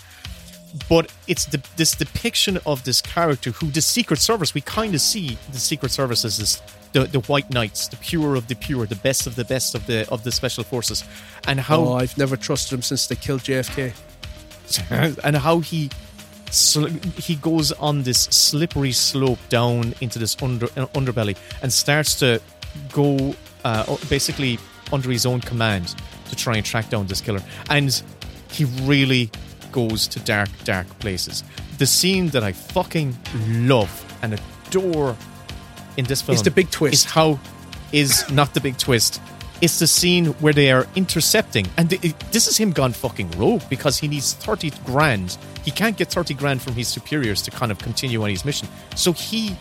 But it's the, this depiction of this character who the Secret Service. We kind of see the Secret Service as this the, the White Knights, the pure of the pure, the best of the best of the of the special forces, and how oh, I've never trusted him since they killed JFK. and how he sl- he goes on this slippery slope down into this under uh, underbelly and starts to go uh, basically under his own command to try and track down this killer and he really goes to dark dark places the scene that i fucking love and adore in this film is the big twist. is how is not the big twist it's the scene where they are intercepting, and it- this is him gone fucking rogue because he needs thirty grand. He can't get thirty grand from his superiors to kind of continue on his mission. So he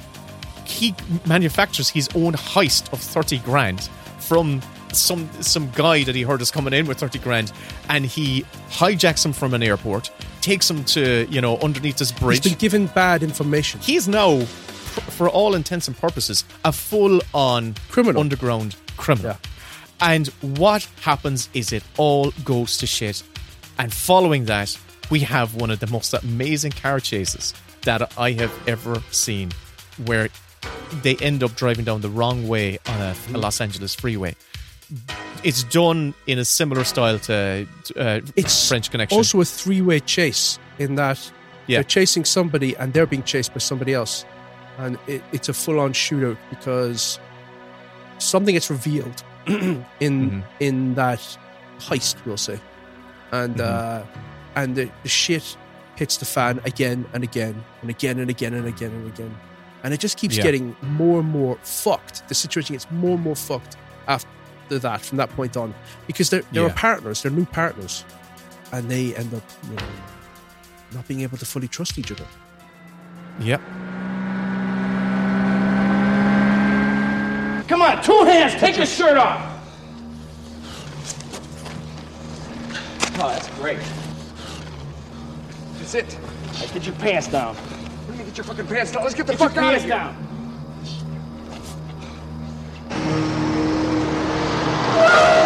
he manufactures his own heist of thirty grand from some some guy that he heard is coming in with thirty grand, and he hijacks him from an airport, takes him to you know underneath this bridge. He's been given bad information. He is now, for, all intents and purposes, a full-on Criminal. underground criminal. And what happens is it all goes to shit. And following that, we have one of the most amazing car chases that I have ever seen, where they end up driving down the wrong way on a, a Los Angeles freeway. It's done in a similar style to uh, It's French Connection. Also, a three-way chase in that Yeah. they're chasing somebody and they're being chased by somebody else, and it, it's a full-on shootout because something gets revealed in Mm-hmm. in that heist, we'll say, and Mm-hmm. uh, and the, the shit hits the fan again and again and again and again and again and again, and it just keeps Yeah. getting more and more fucked. The situation gets more and more fucked after that from that point on because they're they're Yeah. partners, they're new partners, and they end up you know not being able to fully trust each other. Yep. Come on, two hands, take your shirt off. Oh, that's great. That's it. Now get your pants down. Get your fucking pants down? Let's get the Get fuck out of here. down.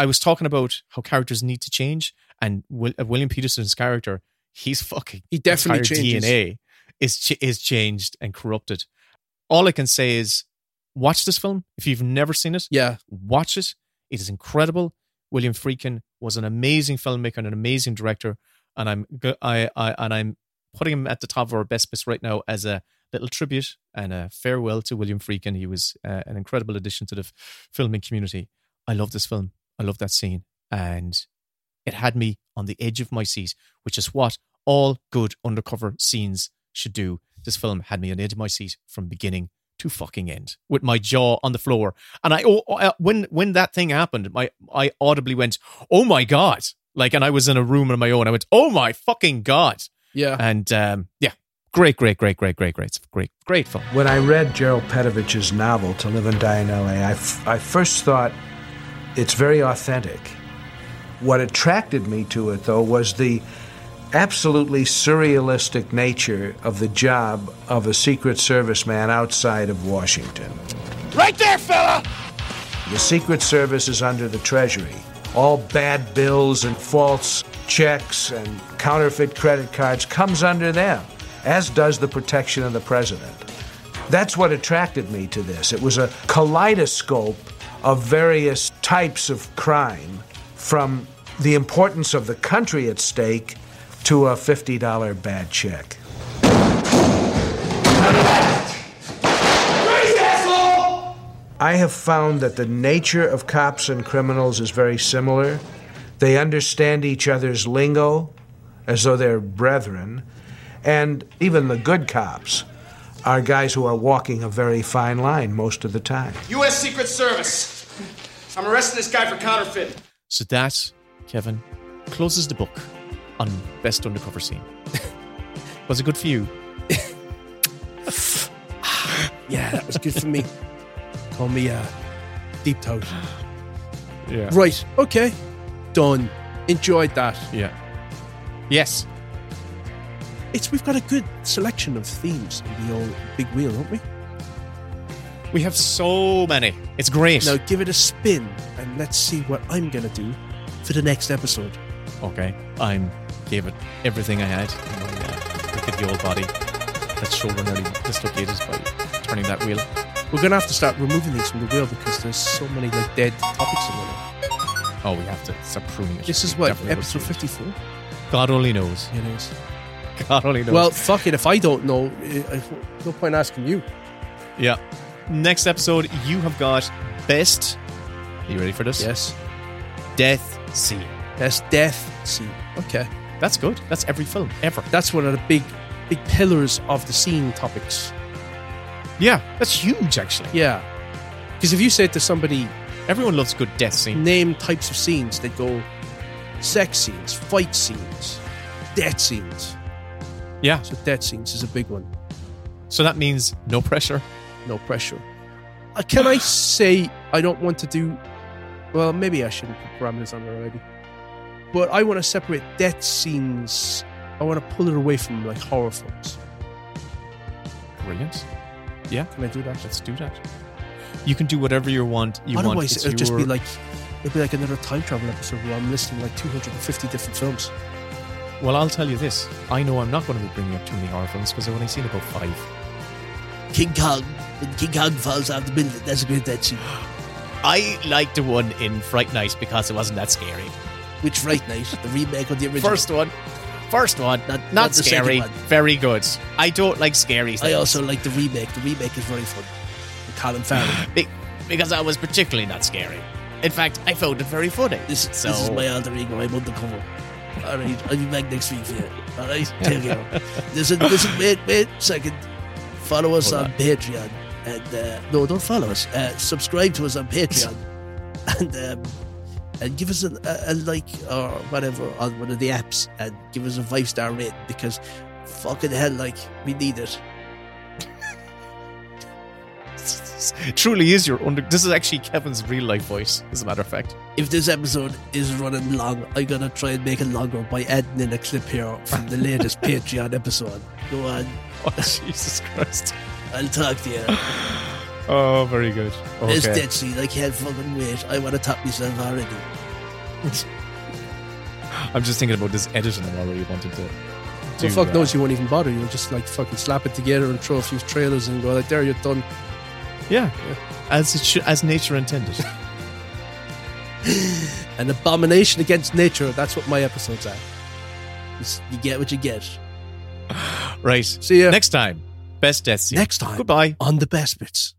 I was talking about how characters need to change, and Will, uh, William Petersen's character, he's fucking He definitely changes. DNA is ch- is changed and corrupted. All I can say is watch this film if you've never seen it. Yeah, watch it. It is incredible. William Friedkin was an amazing filmmaker and an amazing director, and I'm I, I and I'm putting him at the top of our best list right now as a little tribute and a farewell to William Friedkin. He was uh, an incredible addition to the f- filming community. I love this film. I love that scene, and it had me on the edge of my seat, which is what all good undercover scenes should do. This film had me on the edge of my seat from beginning to fucking end, with my jaw on the floor. And I, oh, uh, when when that thing happened, my I audibly went, "Oh my god!" Like, and I was in a room on my own. I went, "Oh my fucking god!" Yeah, and um, yeah, great, great, great, great, great, great, It's great, great film. When I read Gerald Petievich's novel, To Live and Die in LA, I, f- I first thought it's very authentic. What attracted me to it, though, was the absolutely surrealistic nature of the job of a Secret Service man outside of Washington. Right there, fella! The Secret Service is under the Treasury. All bad bills and false checks and counterfeit credit cards comes under them, as does the protection of the president. That's what attracted me to this. It was a kaleidoscope of various types of crime, from the importance of the country at stake to a $50 bad check. I have found that the nature of cops and criminals is very similar. They understand each other's lingo as though they're brethren. And even the good cops are guys who are walking a very fine line most of the time. U.S. Secret Service. I'm arresting this guy for counterfeit. So that, Kevin, closes the book on best undercover scene. was it good for you? yeah, that was good for me. Call me uh, deep throat. Yeah. Right. Okay. Done. Enjoyed that. Yeah. Yes. It's we've got a good selection of themes in the old big wheel, don't we? We have so many. It's great. Now give it a spin and let's see what I'm gonna do for the next episode. Okay. I'm gave it everything I had in my uh, rickety old body. That shoulder nearly dislocated by turning that wheel. We're gonna have to start removing these from the wheel because there's so many like dead topics in there. Oh, we have to stop pruning it. This is what definitely have to episode 54. God only knows. It is. God only knows. Well, fuck it. If I don't know, eh, no point asking you. yeah. Next episode, you have got best. Are you ready for this? Yes. Death scene. Best death scene. Okay. That's good. That's every film ever. That's one of the big, big pillars of the scene topics. Yeah, that's huge actually. Yeah. Because if you said to somebody, everyone loves a good death scene. Name types of scenes. They'd go sex scenes, fight scenes, death scenes. Yeah. So death scenes is a big one. So that means no pressure. No pressure. Uh, can I say I don't want to do? Well, maybe I shouldn't put parameters on it already. But I want to separate death scenes. I want to pull it away from like horror films. Brilliant. Yeah. Can I do that? Let's do that. You can do whatever you want. You Otherwise, want. It'll just be like it'll be like another time travel episode where I'm listing like 250 different films. Well, I'll tell you this. I know I'm not going to be bringing up too many horror films because I've only seen about five. King Kong, when King Kong falls out the building, that's a great death scene. I liked the one in Fright Night because it wasn't that scary. Which Fright Night, the remake of the original. First one. First one. Not, Not, not the scary. one. Very good. I don't like scary stuff. I also like the remake. The remake is very fun. With Colin Farrell. Be- because I was particularly not scary. In fact, I found it very funny. This, so, this is my alter ego. I'm undercover. All right, I'll be back next week for you. All right, take care. Listen, listen, wait, wait, second. Follow us Hold on on. Patreon, and uh, no, don't follow us. Uh, subscribe to us on Patreon, and um, and give us a, a, a like or whatever on one of the apps, and give us a five star rating because fucking hell, like we need it. Truly is your under. This is actually Kevin's real life voice, as a matter of fact. If this episode is running long, I'm gonna try and make it longer by adding in a clip here from the latest Patreon episode. Go on. Oh, Jesus Christ. I'll talk to you. Oh, very good. It's Okay. dead scene. I can't fucking wait. I want to top myself already. I'm just thinking about this editing I'm already wanting to do. Well, fuck uh, knows you won't even bother. You'll just like fucking slap it together and throw a few trailers and go like, there, you're done. Yeah, as it should, as nature intended. An abomination against nature. That's what my episodes are. You get what you get. right. See ya. Next time, best death scene. Next time. Goodbye. On the best bits.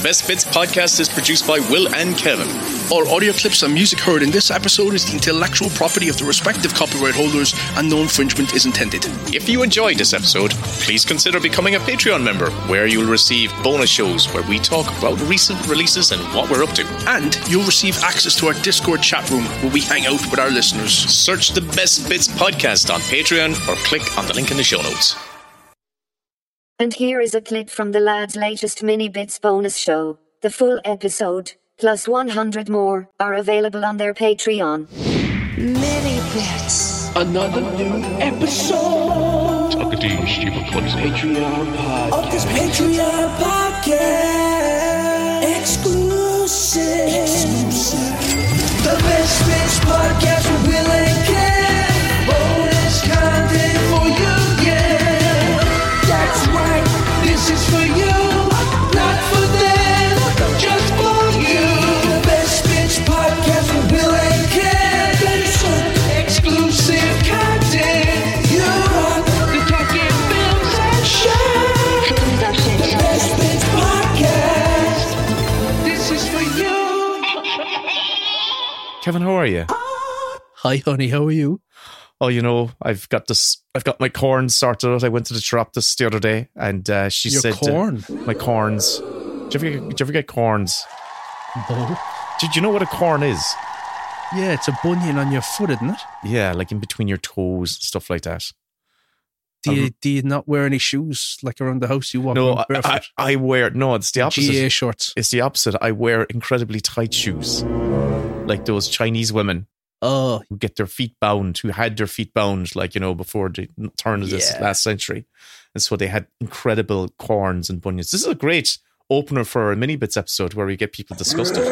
The Best Bits podcast is produced by Will and Kevin. All audio clips and music heard in this episode is the intellectual property of the respective copyright holders, and no infringement is intended. If you enjoyed this episode, please consider becoming a Patreon member, where you'll receive bonus shows where we talk about recent releases and what we're up to. And you'll receive access to our Discord chat room where we hang out with our listeners. Search the Best Bits podcast on Patreon or click on the link in the show notes. And here is a clip from the lads' latest mini bits bonus show. The full episode, plus 100 more, are available on their Patreon. Mini bits. Another new episode. Patreon podcast. Of this Patreon podcast. Exclusive. Exclusive. The best bits podcast Kevin, how are you? Hi, honey. How are you? Oh, you know, I've got this. I've got my corns sorted out. I went to the chiropodist the other day, and uh, she Your said, uh, "My corns." Did you ever get, did you ever get corns? No. Did you know what a corn is? Yeah, it's a bunion on your foot, isn't it? Yeah, like in between your toes, stuff like that. Do you, Um, do you not wear any shoes like around the house? You walk No, around I, barefoot? I, I wear no. It's the opposite. GA shorts. It's the opposite. I wear incredibly tight shoes, like those Chinese women. Oh, who get their feet bound, who had their feet bound, like you know, before the turn of this Yeah. last century, and so they had incredible corns and bunions. This is a great opener for a mini bits episode where we get people disgusted.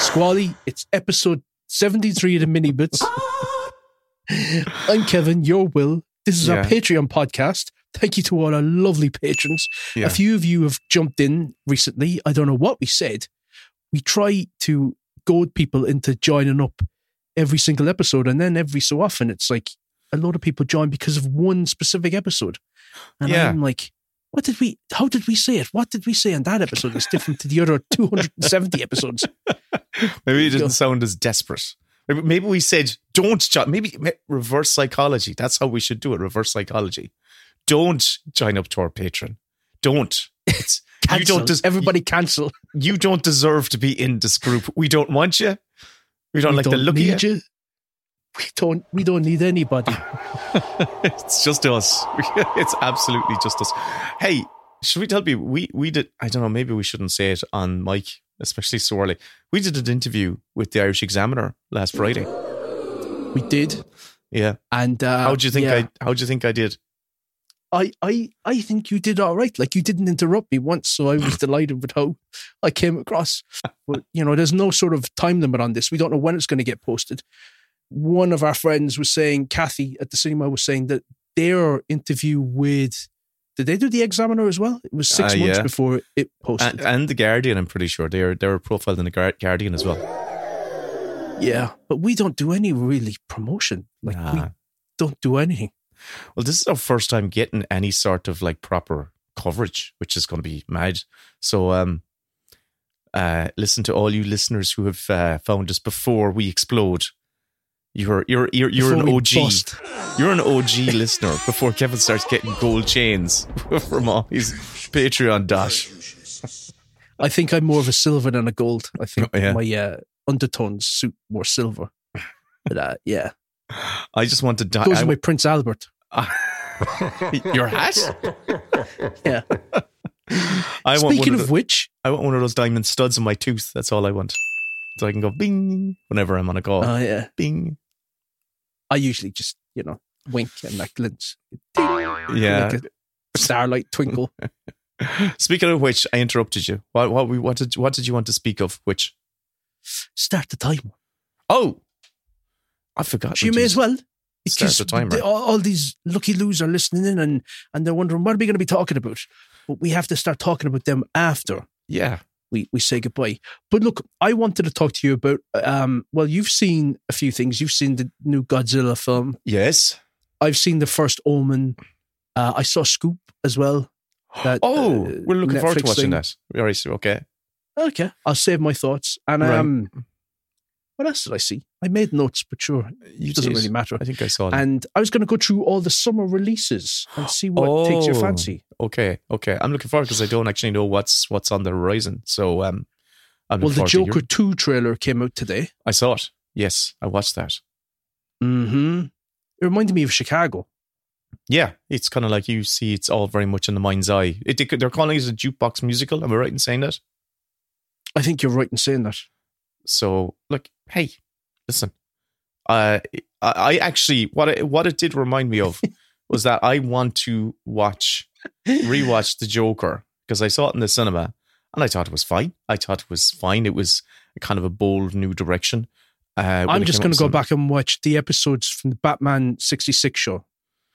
Squally, it's episode 73 of the mini bits. I'm Kevin, your Will. This is our Patreon podcast. Thank you to all our lovely patrons. Yeah. A few of you have jumped in recently. I don't know what we said. We try to goad people into joining up every single episode, and then every so often it's like a lot of people join because of one specific episode. And Yeah. I'm like, what did we, how did we say it? What did we say on that episode that's different to the other 270 episodes? Maybe it didn't sound as desperate. Maybe- Maybe we said don't join. Maybe reverse psychology. That's how we should do it. Reverse psychology. Don't join up to our patron. Don't. It's, you don't. Des- Everybody cancel. you don't deserve to be in this group. We don't want you. We don't We like the don't look of you. you. We don't, we don't need anybody. it's just us. it's absolutely just us. Hey, should we tell people we we did? I don't know. Maybe we shouldn't say it on mic, especially so early. We did an interview with the Irish Examiner last Friday. We did. Yeah. And uh, How do you think yeah. I? How do you think I did? I, I, I think you did all right. Like you didn't interrupt me once, so I was delighted with how I came across. But you know, there's no sort of time limit on this. We don't know when it's going to get posted. One of our friends was saying, Kathy at the cinema was saying that their interview with, did they do the Examiner as well? It was six Uh, months yeah. before it posted. And, and the Guardian, I'm pretty sure they're they're profiled in the Guardian as well. yeah, but we don't do any really promotion. Like we don't do anything. Well, this is our first time getting any sort of like proper coverage, which is going to be mad. So, um, uh, listen to all you listeners who have uh, found us before we explode. You're you're you're you're an OG. bust. You're an OG listener before Kevin starts getting gold chains from all his Patreon dash. I think I'm more of a silver than a gold. I think Oh, yeah. my uh, undertones suit more silver. But uh, yeah, I just want to die. goes I- with my Prince Albert. Your hat? Yeah. I want Speaking one of the- which, I want one of those diamond studs in my tooth. That's all I want. So I can go bing whenever I'm on a call. Oh yeah, bing. I usually just you know wink and that glints. Yeah. like starlight twinkle. Speaking of which, I interrupted you. What what we what did what did you want to speak of? Which? Start the timer. Oh, I forgot. You may as well. Start Because the timer. they- all, all these lucky loos are listening in and, and they're wondering, what are we going to be talking about? But we have to start talking about them after yeah. we, we say goodbye. But look, I wanted to talk to you about, um, well, you've seen a few things. You've seen the new Godzilla film. Yes. I've seen the first Omen. Uh, I saw Scoop as well. That, Oh, uh, we're looking forward to watching thing. that. All right. Okay. Okay, I'll save my thoughts. And Right. um, what else did I see? I made notes, but sure, it doesn't really matter. I think I saw them. And I was going to go through all the summer releases and see what takes your Oh, fancy. Okay. Okay. I'm looking forward because I don't actually know what's what's on the horizon. So um, I'm Well, the Joker hearing- 2 trailer came out today. I saw it. Yes, I watched that. hmm It reminded me of Chicago. Yeah, it's kind of like you see. It's all very much in the mind's eye. It, they- they're calling it a jukebox musical. Am I right in saying that? I think you're right in saying that. So, look, hey, listen. Uh, I, I actually what it, what it did remind me of was that I want to watch rewatch the Joker because I saw it in the cinema and I thought it was fine. I thought it was fine. It was kind of a bold new direction. Uh, I'm just going to go back and watch the episodes from the Batman 66 show,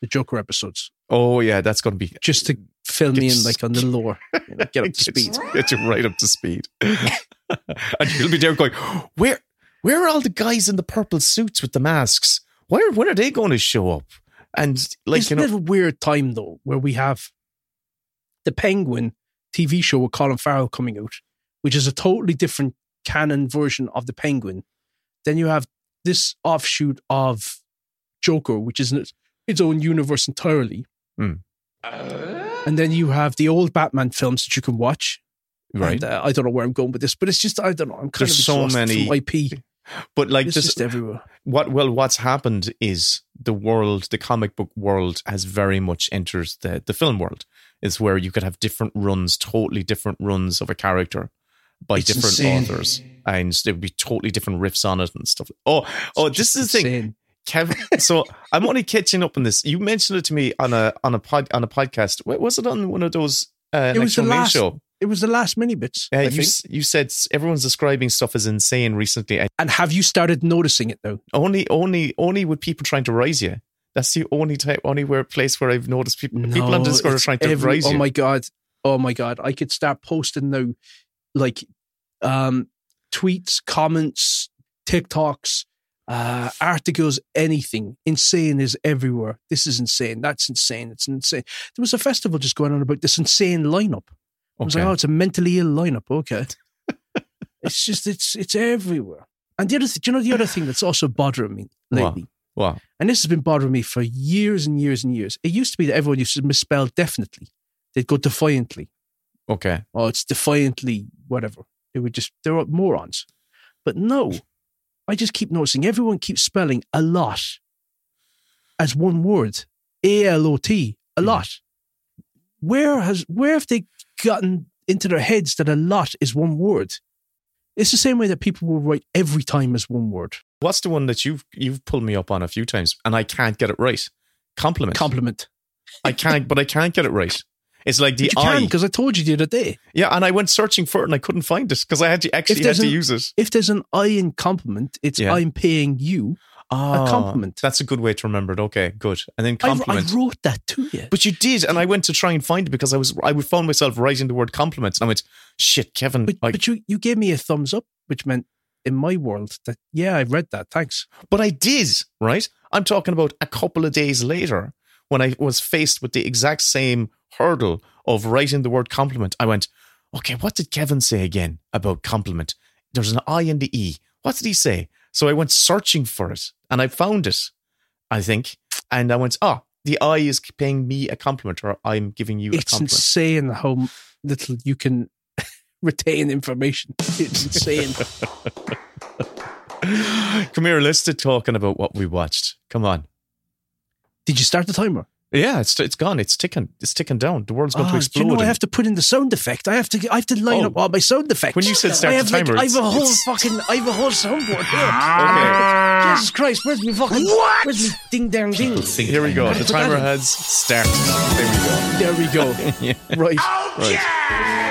the Joker episodes, Oh yeah, that's going to be just to fill me in like on the lore, you know, get up to speed. Get you right up to speed. and you'll be there going, where where are all the guys in the purple suits with the masks? Where when are they going to show up? And like Isn't you know, it a weird time though, where we have the Penguin TV show with Colin Farrell coming out, which is a totally different canon version of the Penguin. Then you have this offshoot of Joker, which is its- its own universe entirely. Hmm. And then you have the old Batman films that you can watch. Right. And, uh, I don't know where I'm going with this, but it's just I don't know. I'm kind There's of so many- IP. But like It's this, just everywhere. what well, what's happened is the world, the comic book world, has very much entered the the film world. Is where you could have different runs, totally different runs of a character by It's different insane. authors, and there would be totally different riffs on it and stuff. Oh, oh, this is the thing. Kevin, so I'm only catching up on this. You mentioned it to me on a on a pod on a podcast. Was it on one of those uh, It was the last. show? It was the last mini bits. Uh, you s- you said everyone's describing stuff as insane recently. and And have you started noticing it though? Only only only with people trying to rise you. That's the only type, only where place where I've noticed people people on Discord are trying to every- rise Oh my god! Oh my god! I could start posting now, like, um, tweets, comments, TikToks, uh, articles, anything. Insane is everywhere. This is insane. That's insane. It's insane. There was a festival just going on about this insane lineup. I was like, oh, it's a mentally ill lineup. Okay, it's just it's it's everywhere. And the other, th- do you know the other thing that's also bothering me lately? What? And this has been bothering me for years and years and years. It used to be that everyone used to misspell definitely. They'd go defiantly. Okay. Oh, it's defiantly whatever. They would just, they're morons. But no, I just keep noticing everyone keeps spelling a lot as one word. A L O T, a hmm. lot. Where has, where have they gotten into their heads that a lot is one word? It's the same way that people will write every time as one word. What's the one that you've you've pulled me up on a few times and I can't get it right? Compliment. Compliment. I can't, but I can't get it right. It's like the I. because I told you the other day. Yeah, and I went searching for it and I couldn't find it because I had to actually had there's to an- use it. If there's an I in compliment, it's Yeah. I'm paying you Ah, a compliment. That's a good way to remember it. Okay, good. And then I, I wrote that to you. but you did, and I went to try and find it because I was I found myself writing the word compliments, and I went, "Shit, Kevin." But, I, but you, you gave me a thumbs up, which meant in my world that, yeah, I read that. Thanks. But I did, right? I'm talking about a couple of days later when I was faced with the exact same hurdle of writing the word compliment. I went, okay, what did Kevin say again about compliment? There's an I and the E. What did he say? So I went searching for it and I found it, I think. And I went, oh, the eye is paying me a compliment or I'm giving you a It's compliment. insane how little you can retain information. It's insane. Come here, let's start talking about what we watched. Come on. Did you start the timer? Yeah, it's it's gone. It's ticking. It's ticking down. The world's going Ah, to do explode. you know I have to put in the sound effect? I have to. I have to line Oh. up all my sound effects. When you said start I the have like, timer, I have a whole it's- fucking. I have a whole soundboard here. Okay. Jesus Christ! Where's me fucking? What? Where's me ding dang ding? Here we go. The timer has started. There we go. There we go. yeah. Right. Right.